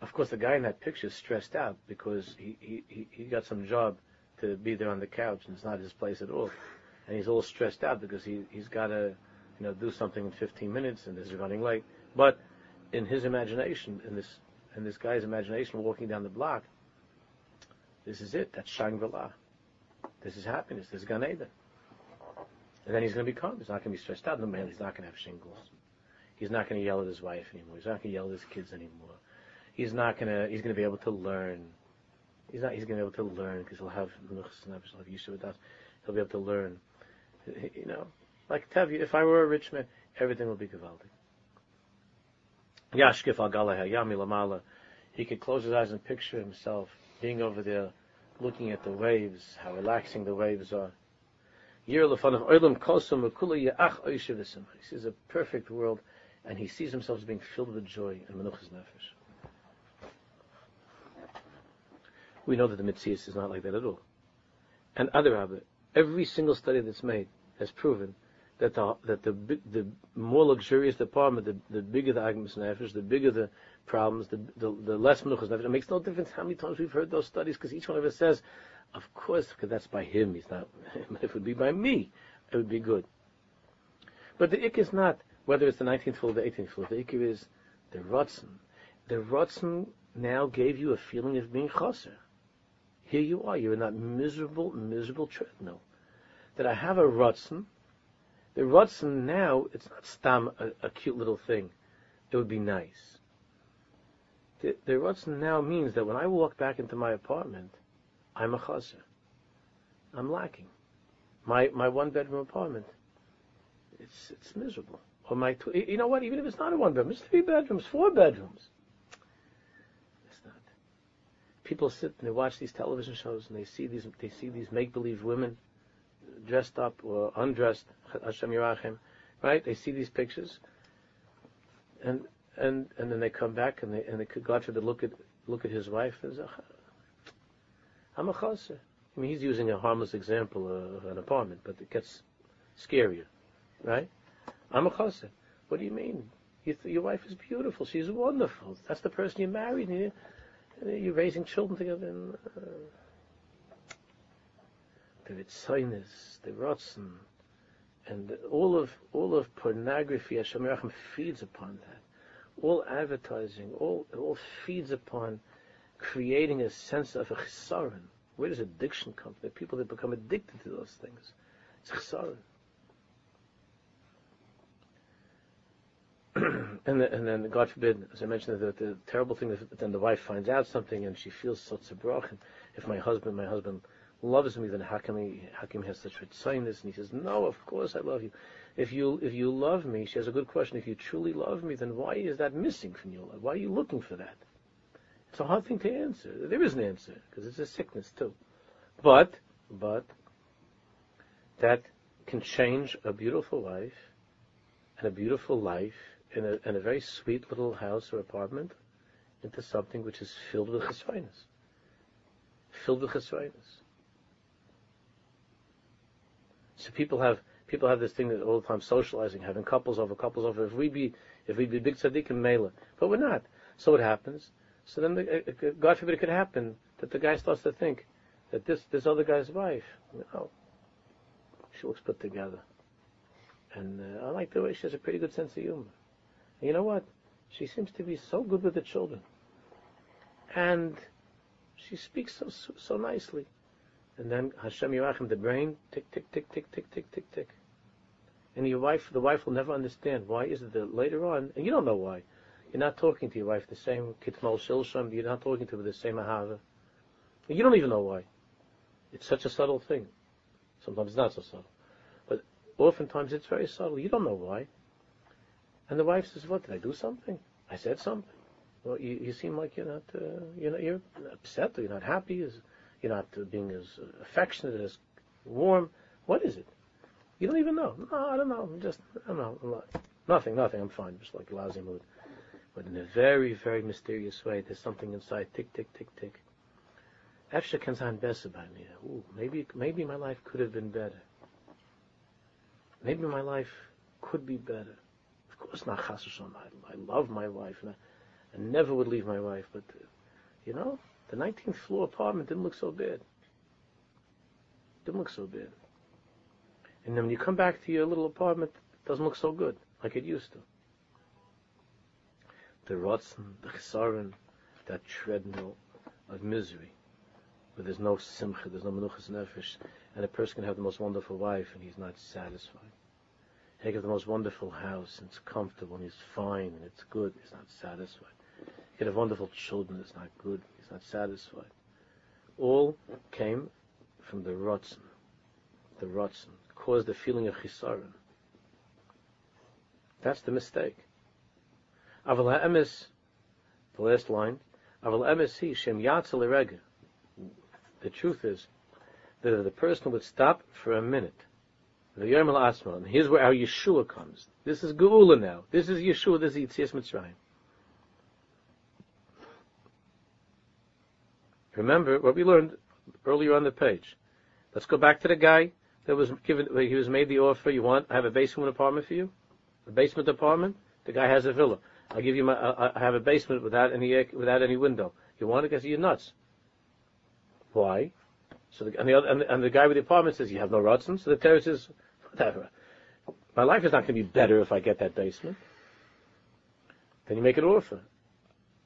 Of course, the guy in that picture is stressed out because he, he, he got some job to be there on the couch and it's not his place at all and he's all stressed out because he he's got to you know do something in 15 minutes and is running late. But in his imagination, in this in this guy's imagination, walking down the block, this is it. That's Shangri-La. This is happiness. This is Gan. And then he's going to be calm. He's not going to be stressed out. No man, he's not going to have shingles. He's not going to yell at his wife anymore. He's not going to yell at his kids anymore. He's not to. He's to be able to learn. He's not. He's to be able to learn because he'll have. He'll have Yishuv He'll be able to learn you know, like Tevye, if I were a rich man, everything would be Gavaldi. Yashkif al Yami Lamala. He could close his eyes and picture himself being over there, looking at the waves, how relaxing the waves are. He sees a perfect world, and he sees himself as being filled with joy and menuchas nefesh. We know that the Mitzvah is not like that at all. And other Rabbi, every single study that's made has proven that the that the the more luxurious the apartment, the, the bigger the agmas nefesh, the bigger the problems, the the, the less menuchas nefesh. It makes no difference how many times we've heard those studies, because each one of us says, of course, because that's by him. He's not. if it would be by me, it would be good. But the ik is not whether it's the 19th floor or the 18th floor. The ik is the rotzen. The rotzen now gave you a feeling of being chaser. Here you are. You're in that miserable, miserable treadmill that I have a Rutzen. The Rutzen now, it's not stam, a, a, cute little thing. It would be nice. The, the Rutzen now means that when I walk back into my apartment, I'm a chaser. I'm lacking. My my one bedroom apartment, it's it's miserable. Or my tw- you know what? Even if it's not a one bedroom, it's three bedrooms, four bedrooms. People sit and they watch these television shows and they see these they see these make believe women dressed up or undressed, Hashem Yerachim, right? They see these pictures, and and and then they come back and they and they God forbid look at look at his wife and say, I'm a chaser. I mean, he's using a harmless example of an apartment, but it gets scarier, right? I'm a chaser. What do you mean? You th- your wife is beautiful. She's wonderful. That's the person you married. And you, are raising children together. And, uh, the Ritzoinis, the Rotzen, and all of all of pornography, Hashem Yerachim feeds upon that. All advertising, all all feeds upon creating a sense of a chisaron. Where does addiction come from? The people that become addicted to those things. It's chisaron. and, the, and then, God forbid, as I mentioned, the, the terrible thing is then the wife finds out something and she feels so tzebrach. If my husband, my husband loves me, then how come he, how come he has such ritzainus? And he says, no, of course I love you. If you, if you love me, she has a good question. If you truly love me, then why is that missing from your life? Why are you looking for that? It's a hard thing to answer. There is an answer, because it's a sickness too. But, but, that can change a beautiful life and a beautiful life in a, in a very sweet little house or apartment into something which is filled with chesroinus. Filled with chesroinus. So people have people have this thing that all the time socializing, having couples over, couples over. If we be if we be big tzaddik and mela, but we're not. So what happens? So then, the, uh, uh, God forbid, it could happen that the guy starts to think that this this other guy's wife, oh, she looks put together, and uh, I like the way she has a pretty good sense of humor. And you know what? She seems to be so good with the children, and she speaks so so, nicely. And then Hashem Yerachim, the brain, tick, tick, tick, tick, tick, tick, tick, tick. And your wife, the wife will never understand why is it that later on, and you don't know why, you're not talking to your wife the same kitmol shilsham, you're not talking to her the same ahava. You don't even know why. It's such a subtle thing. Sometimes it's not so subtle. But oftentimes it's very subtle. You don't know why. And the wife says, what, did I do something? I said something. Well, you, you seem like you're not, uh, you're not, you're upset or you're not happy. Is, you're not being as affectionate, as warm. What is it? You don't even know. No, I don't know. I'm just, I don't know. Nothing, nothing. I'm fine. Just like lousy mood. But in a very, very mysterious way, there's something inside. Tick, tick, tick, tick. Efshe can sein besser by me. Ooh, maybe, maybe my life could have been better. Maybe my life could be better. Of course not chas I, I love my wife and I, I never would leave my wife, but, you know, the 19th floor apartment didn't look so bad. Didn't look so bad. And then when you come back to your little apartment, it doesn't look so good, like it used to. The rotzen, the chesaron, that treadmill of misery, where there's no simcha, there's no menuchas nefesh, and a person can have the most wonderful wife and he's not satisfied. He can have the most wonderful house and it's comfortable and he's fine and it's good, he's not satisfied. He can have wonderful children, it's not good, He's not satisfied. All came from the rotzen. The rotzen caused the feeling of chisaron. That's the mistake. Aval emes, the last line, aval emes he shem yatzel The truth is that if the person would stop for a minute, here's where our Yeshua comes. This is Geula now. This is Yeshua. This is Yitzias Mitzrayim. Remember what we learned earlier on the page. Let's go back to the guy that was given, he was made the offer, you want, I have a basement apartment for you? A basement apartment? The guy has a villa. I'll give you my, I have a basement without any, without any window. You want it? Because you're nuts. Why? So the, and, the other, and, the, and the guy with the apartment says, you have no rotzen? So the Teretz says, whatever. My life is not going to be better if I get that basement. Then you make an offer.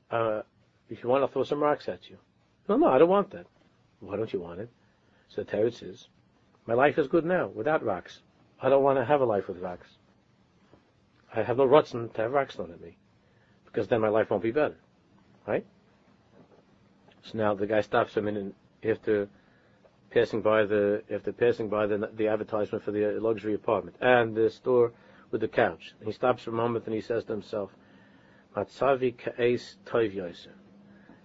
Uh, if you want, I'll throw some rocks at you. No, no, I don't want that. Why don't you want it? So the Teretz says, my life is good now, without rocks. I don't want to have a life with rocks. I have no rotzen to have rocks thrown at me. Because then my life won't be better. Right? So now the guy stops him and after passing by the after passing by the the advertisement for the uh, luxury apartment and the store with the couch. He stops for a moment and he says to himself, Matzavi ka'es toiv yoser.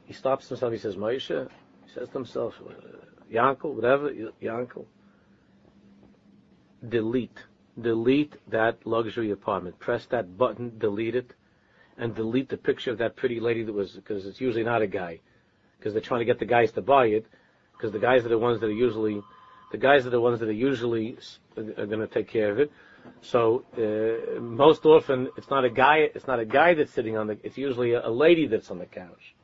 He stops himself. He says, Moshe. He says to himself, uh, Yankel, whatever, Yankel. Delete. Delete that luxury apartment. Press that button, delete it, and delete the picture of that pretty lady that was, because it's usually not a guy. Because they're trying to get the guys to buy it, because the guys are the ones that are usually, the guys are the ones that are usually are going to take care of it. So uh, most often it's not a guy. It's not a guy that's sitting on the. It's usually a, lady that's on the couch.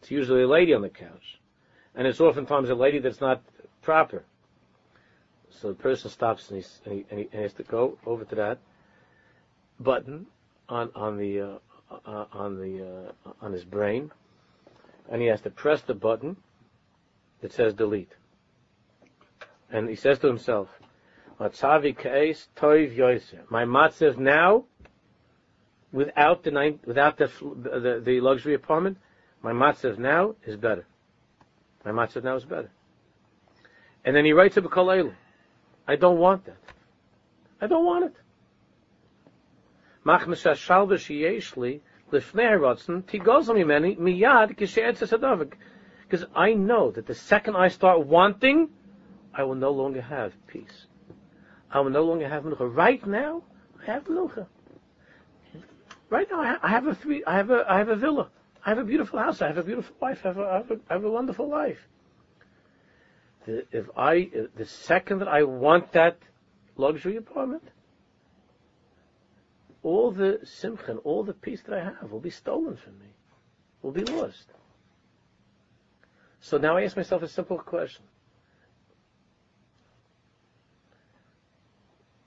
It's usually a lady on the couch. And it's oftentimes a lady that's not proper. So the person stops and, and, he, and, he, and he has to go over to that button on, on the, uh, uh, on the, uh, on his brain, and he has to press the button that says delete. And he says to himself. My matzav now, without the, without the, the, the luxury apartment, my matzav now is better. My matzav now is better. And then he writes a B'Kol I don't want that. I don't want it. Because I know that the second I start wanting, I will no longer have peace. I will no longer have menucha. Right now, I have menucha. Right now, I have a three. I have a. I have a villa. I have a beautiful house. I have a beautiful wife. I have a. I have a, I have a wonderful life. The, if I, the second that I want that luxury apartment, all the simcha all the peace that I have will be stolen from me, will be lost. So now I ask myself a simple question.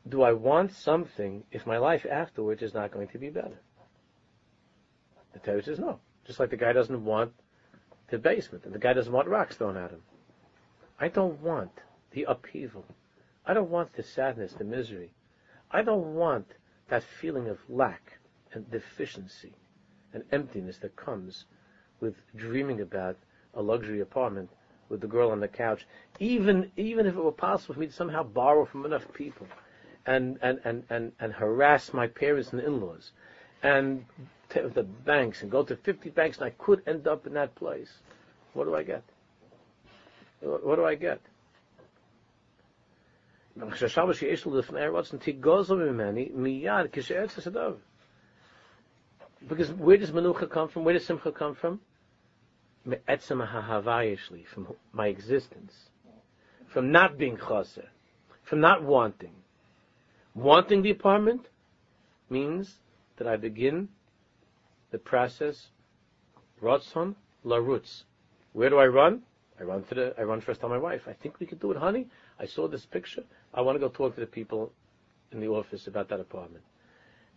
Do I want something if my life afterwards is not going to be better? The Torah says no. Just like the guy doesn't want the basement, and the guy doesn't want rocks thrown at him. I don't want the upheaval. I don't want the sadness, the misery. I don't want that feeling of lack and deficiency and emptiness that comes with dreaming about a luxury apartment with the girl on the couch, even even if it were possible for me to somehow borrow from enough people and and, and, and, and harass my parents and in-laws and the banks and go to 50 banks and I could end up in that place. What do I get? What do I get? Because where does Manucha come from? Where does Simcha come from? From my existence. From not being chaser. From not wanting. Wanting the apartment means that I begin the process Ratzon Larutz. Where do I run? I run to the I run first tell my wife. I think we could do it, honey. I saw this picture. I want to go talk to the people in the office about that apartment.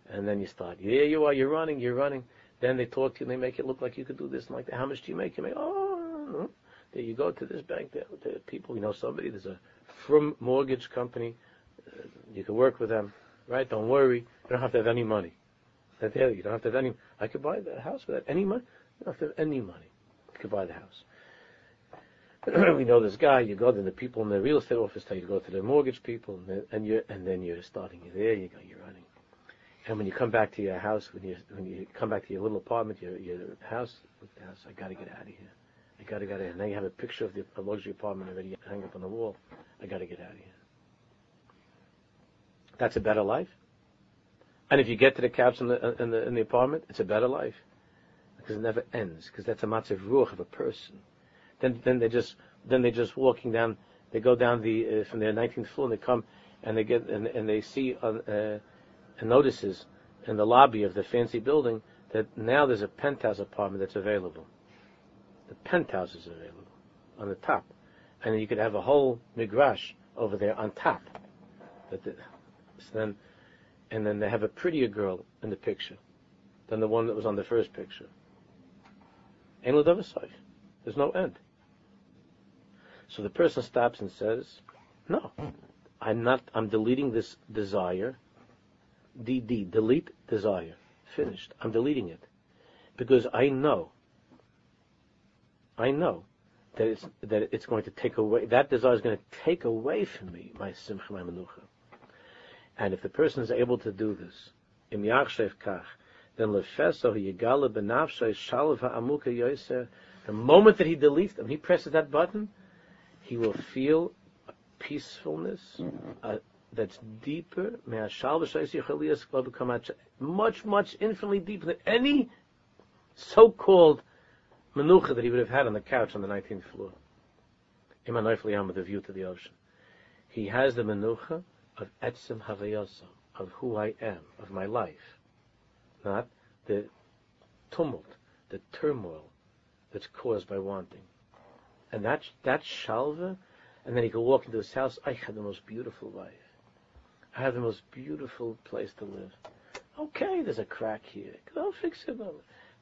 And then you start, yeah, you are, you're running, you're running. Then they talk to you and they make it look like you could do this and like that. How much do you make? You make, oh, there you go to this bank, there, there people, you know somebody, there's a from mortgage company, uh, you can work with them, right? Don't worry, you don't have to have any money. There, you don't have to have any, I could buy the house without any money. You don't have to have any money. You could buy the house. we know this guy. You go to the people in the real estate office you go to the mortgage people, and, and you and then you're starting. There. You go. You're running. And when you come back to your house, when you when you come back to your little apartment, your your house, the house, I got to get out of here. I got to get out. And now you have a picture of the luxury apartment already hang up on the wall. I got to get out of here. That's a better life. And if you get to the couch in the in the in the apartment, it's a better life because it never ends. Because that's a matzav ruach of a person then then they just then they just walking down. They go down the uh, from their 19th floor and they come and they get and, and they see uh, uh, notices in the lobby of the fancy building that now there's a penthouse apartment that's available. The penthouse is available on the top, and you could have a whole migrash over there on top. The, so then, and then they have a prettier girl in the picture than the one that was on the first picture. There's no end. So the person stops and says, no, I'm not, I'm deleting this desire. DD, delete desire. Finished. I'm deleting it. Because I know, I know that it's, that it's going to take away, that desire is going to take away from me my simcha, my menucha. And if the person is able to do this, im yachshev kach, then lefeso yigala benafshay shalav ha'amuka yoser, the moment that he deletes them, he presses that button, he will feel a peacefulness uh, that's deeper, much, much infinitely deeper than any so-called menucha that he would have had on the couch on the 19th floor. Iman with a view to the ocean. He has the menucha of etzim havayasa, of who I am, of my life, not the tumult, the turmoil that's caused by wanting. And that that shalva, and then he could walk into his house. I had the most beautiful life. I have the most beautiful place to live. Okay, there's a crack here. I'll fix it.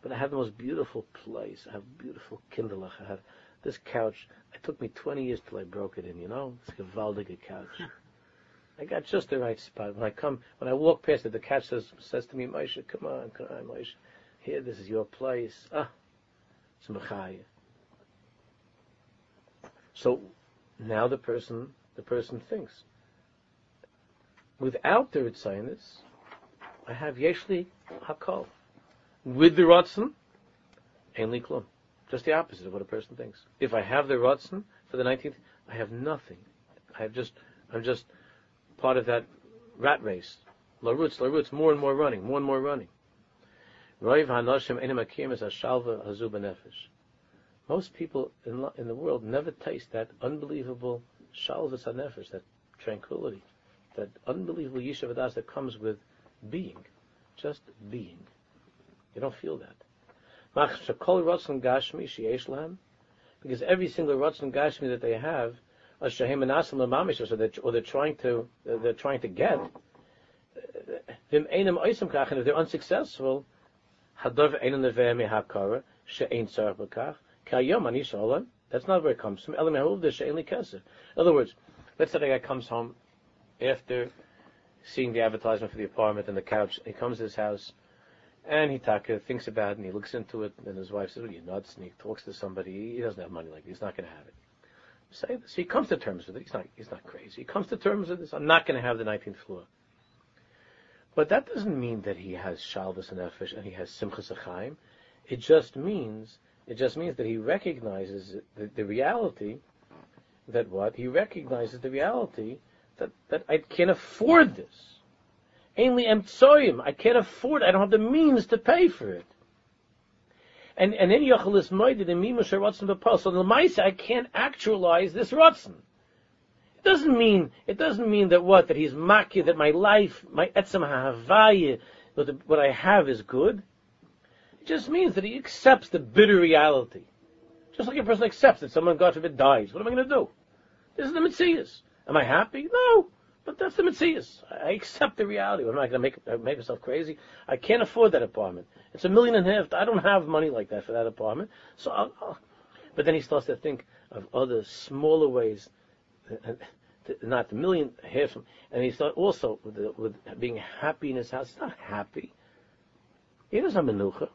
But I have the most beautiful place. I have beautiful kindlech. I have this couch. It took me 20 years till I broke it in. You know, it's a gewaldige couch. I got just the right spot. When I come, when I walk past it, the couch says says to me, Moshe, come on, come on, Moshe. Here, this is your place. Ah, it's mechayah. So now the person the person thinks. Without the Ritzayinis, I have Yeshli Hakol. With the Ratzon, Ainli Klum. Just the opposite of what a person thinks. If I have the Ratzon for the 19th, I have nothing. I have just, I'm just part of that rat race. La roots, la roots, more and more running, more and more running. Most people in, in the world never taste that unbelievable shalva nefesh, that tranquility, that unbelievable yishav that comes with being, just being. You don't feel that. Because every single Ratzon Gashmi that they have, or they're, or they're trying to, they're trying to get, if they're unsuccessful, that's not where it comes from. In other words, let's say the guy comes home after seeing the advertisement for the apartment and the couch. He comes to his house and he taka, uh, thinks about it and he looks into it. And his wife says, "Well, you're nuts." And he talks to somebody. He doesn't have money like this. He's not going to have it. Say this. He comes to terms with it. He's not. He's not crazy. He comes to terms with this. I'm not going to have the 19th floor. But that doesn't mean that he has shalvas and nefesh and he has simchas achaim. It just means it just means that he recognizes the, the reality that what he recognizes the reality that that I can't afford this. Ainly emtsoyim, I can't afford. I don't have the means to pay for it. And and then yochel is moided in mima sheratzon b'pal. So the ma'isa, I can't actualize this rotzen doesn't mean it doesn't mean that what that he's makir that my life, my etzem ha'havaya, what I have is good. It just means that he accepts the bitter reality, just like a person accepts that someone, God forbid, dies. What am I going to do? This is the mitzvahs. Am I happy? No, but that's the mitzvahs. I accept the reality. I'm not going to make make myself crazy? I can't afford that apartment. It's a million and a half. I don't have money like that for that apartment. So, I'll, I'll. but then he starts to think of other smaller ways uh, uh, not the million half and he thought also with, the, with being happy in his house. He's not happy. He doesn't have menucha.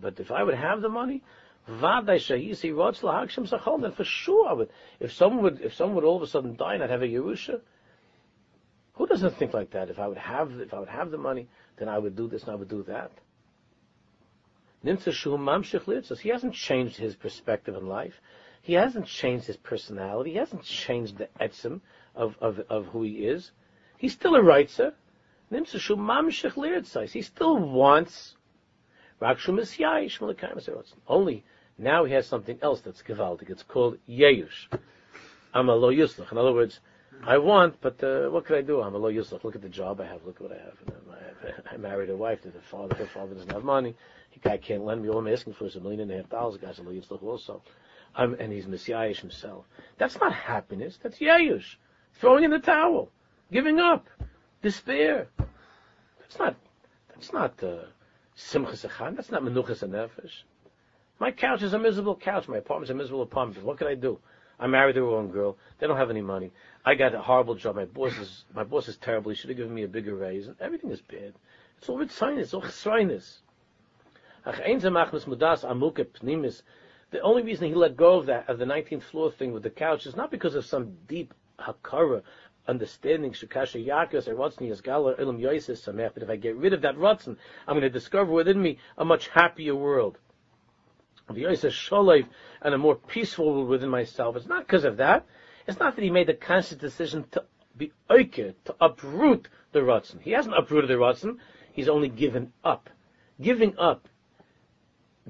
But if I would have the money, for sure I would. If someone would, if someone would all of a sudden die and I'd have a Yerusha, who doesn't think like that? If I would have, if I would have the money, then I would do this and I would do that. says He hasn't changed his perspective in life. He hasn't changed his personality. He hasn't changed the etzim of, of, of who he is. He's still a writer. He still wants only now he has something else that's gewaltig. It's called Yeyush. I'm a lo yuslach. In other words, I want, but uh, what could I do? I'm a lo yuslach. Look at the job I have. Look at what I have. I, have I married a wife. There's a father. Her father doesn't have money. The guy can't lend me. All I'm asking for is a million and a half dollars. The guy's a lo yuslach also um, and he's Messiahish himself. That's not happiness. That's Yayush. Throwing in the towel. Giving up. Despair. That's not, that's not, uh, Simchas Echan. That's not Menuchas Nefesh. My couch is a miserable couch. My apartment is a miserable apartment. What can I do? I married the wrong girl. They don't have any money. I got a horrible job. My boss is, my boss is terrible. He should have given me a bigger raise. Everything is bad. It's all Ritzainis. It's all Pnimis the only reason he let go of that, of the 19th floor thing with the couch, is not because of some deep hakara, understanding shukasha yakas or rotzen yasgala ilam yoisis samech. But if I get rid of that rotzen, I'm going to discover within me a much happier world. The yoisis sholiv and a more peaceful world within myself. It's not because of that. It's not that he made the conscious decision to be oiker, to uproot the rotzen. He hasn't uprooted the rotzen. He's only given up. Giving up,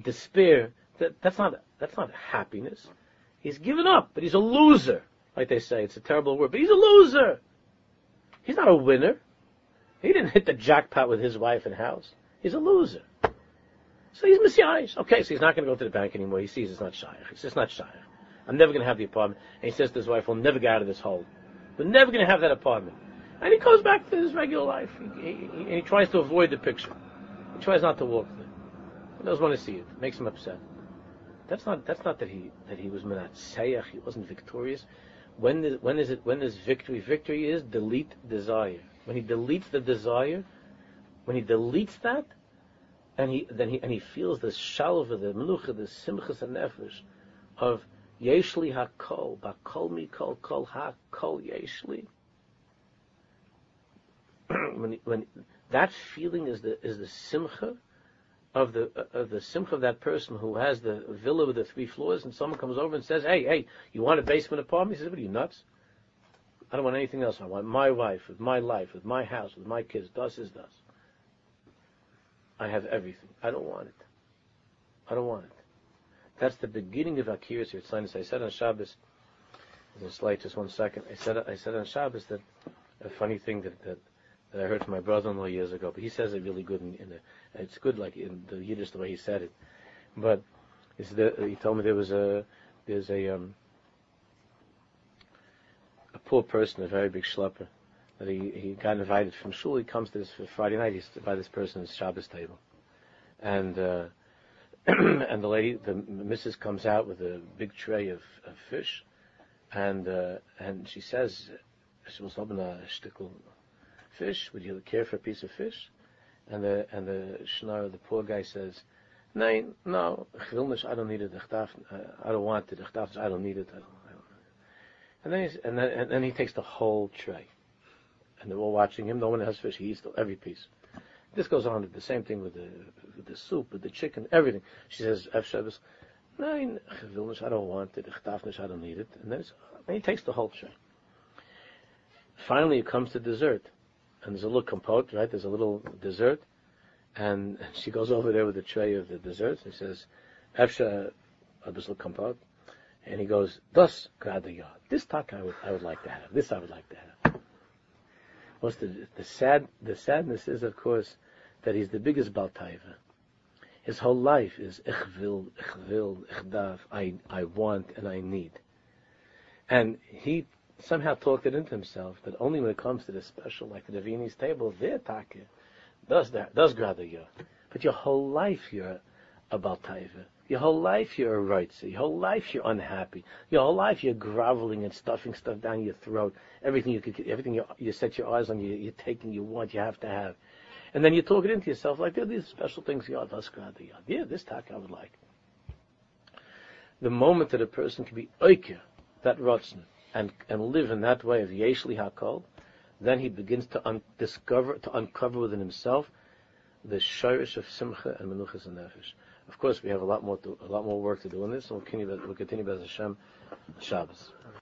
despair, that, that's not that's not happiness. He's given up, but he's a loser. Like they say, it's a terrible word, but he's a loser. He's not a winner. He didn't hit the jackpot with his wife and house. He's a loser. So he's messianish. Okay, so he's not going to go to the bank anymore. He sees it's not shaykh. It's not shaykh. I'm never going to have the apartment. And he says to his wife, we'll never get out of this hole. We're never going to have that apartment. And he goes back to his regular life. He, he, he, and he tries to avoid the picture. He tries not to walk there. He doesn't want to see it. it makes him upset. That's not that's not that he that he was menatseach. He wasn't victorious. When is, when is it when is victory? Victory is delete desire. When he deletes the desire, when he deletes that, and he then he and he feels the shalva, the melucha, the simchas and nefesh of Yeshli hakol, bakol mikol kol kol hakol yeshli. when, when that feeling is the is the simcha of the of the simcha of that person who has the villa with the three floors, and someone comes over and says, "Hey, hey, you want a basement apartment?" He says, "What are you nuts? I don't want anything else. I want my wife with my life, with my house, with my kids. Das is das. I have everything. I don't want it. I don't want it. That's the beginning of Akiris Yitzhak. I said on Shabbos, a slight, just one second. I said I said on Shabbos that a funny thing that, that, that I heard from my brother-in-law years ago, but he says it really good in, in the, it's good like in the Yiddish the way he said it. But it's the, he told me there was a there's a um, a poor person, a very big schlepper, that he, he got invited from shul. He comes to this Friday night. He's by this person's Shabbos table, and. Uh, and the lady, the missus, comes out with a big tray of, of fish, and uh, and she says, "She open a shtickle fish. Would you care for a piece of fish?" And the and the schnar, the poor guy says, "Nein, no, I don't need it. I don't want it. I don't need it. I don't, I don't. And then and then and then he takes the whole tray, and they're all watching him. No one has fish. He eats every piece. This goes on the same thing with the with the soup, with the chicken, everything. She says, F Shabbos, I don't want it. I don't need it. And then, and he takes the whole tray. Finally, it comes to dessert. And there's a little compote, right? There's a little dessert. And she goes over there with the tray of the desserts. And says, Efsha, a uh, little compote. And he goes, Das gerade This talk I would, I would like to have. This I would like to have. What's the, the sad, the sadness is, of course, that he's the biggest Baltaiva. His whole life is ich will, ich will, ich darf, I, I want and I need. And he somehow talked it into himself that only when it comes to the special, like the Davini's table, there take does that, does grada you. But your whole life you're a Baltaiva. Your whole life you're a Reitzer. Your whole life you're unhappy. Your whole life you're groveling and stuffing stuff down your throat. Everything you could, everything you, you set your eyes on, you, you're taking, you want, you have to have. And then you talk it into yourself like, there are these special things, yeah, yeah, this tack I would like. The moment that a person can be oikir, that rotzen, and, and live in that way of yeshli hakol, then he begins to un- discover, to uncover within himself the shirish of simcha and menuchas and nefesh. Of course, we have a lot more, to, a lot more work to do in this, we'll continue, we'll continue Bez Hashem Shabbos.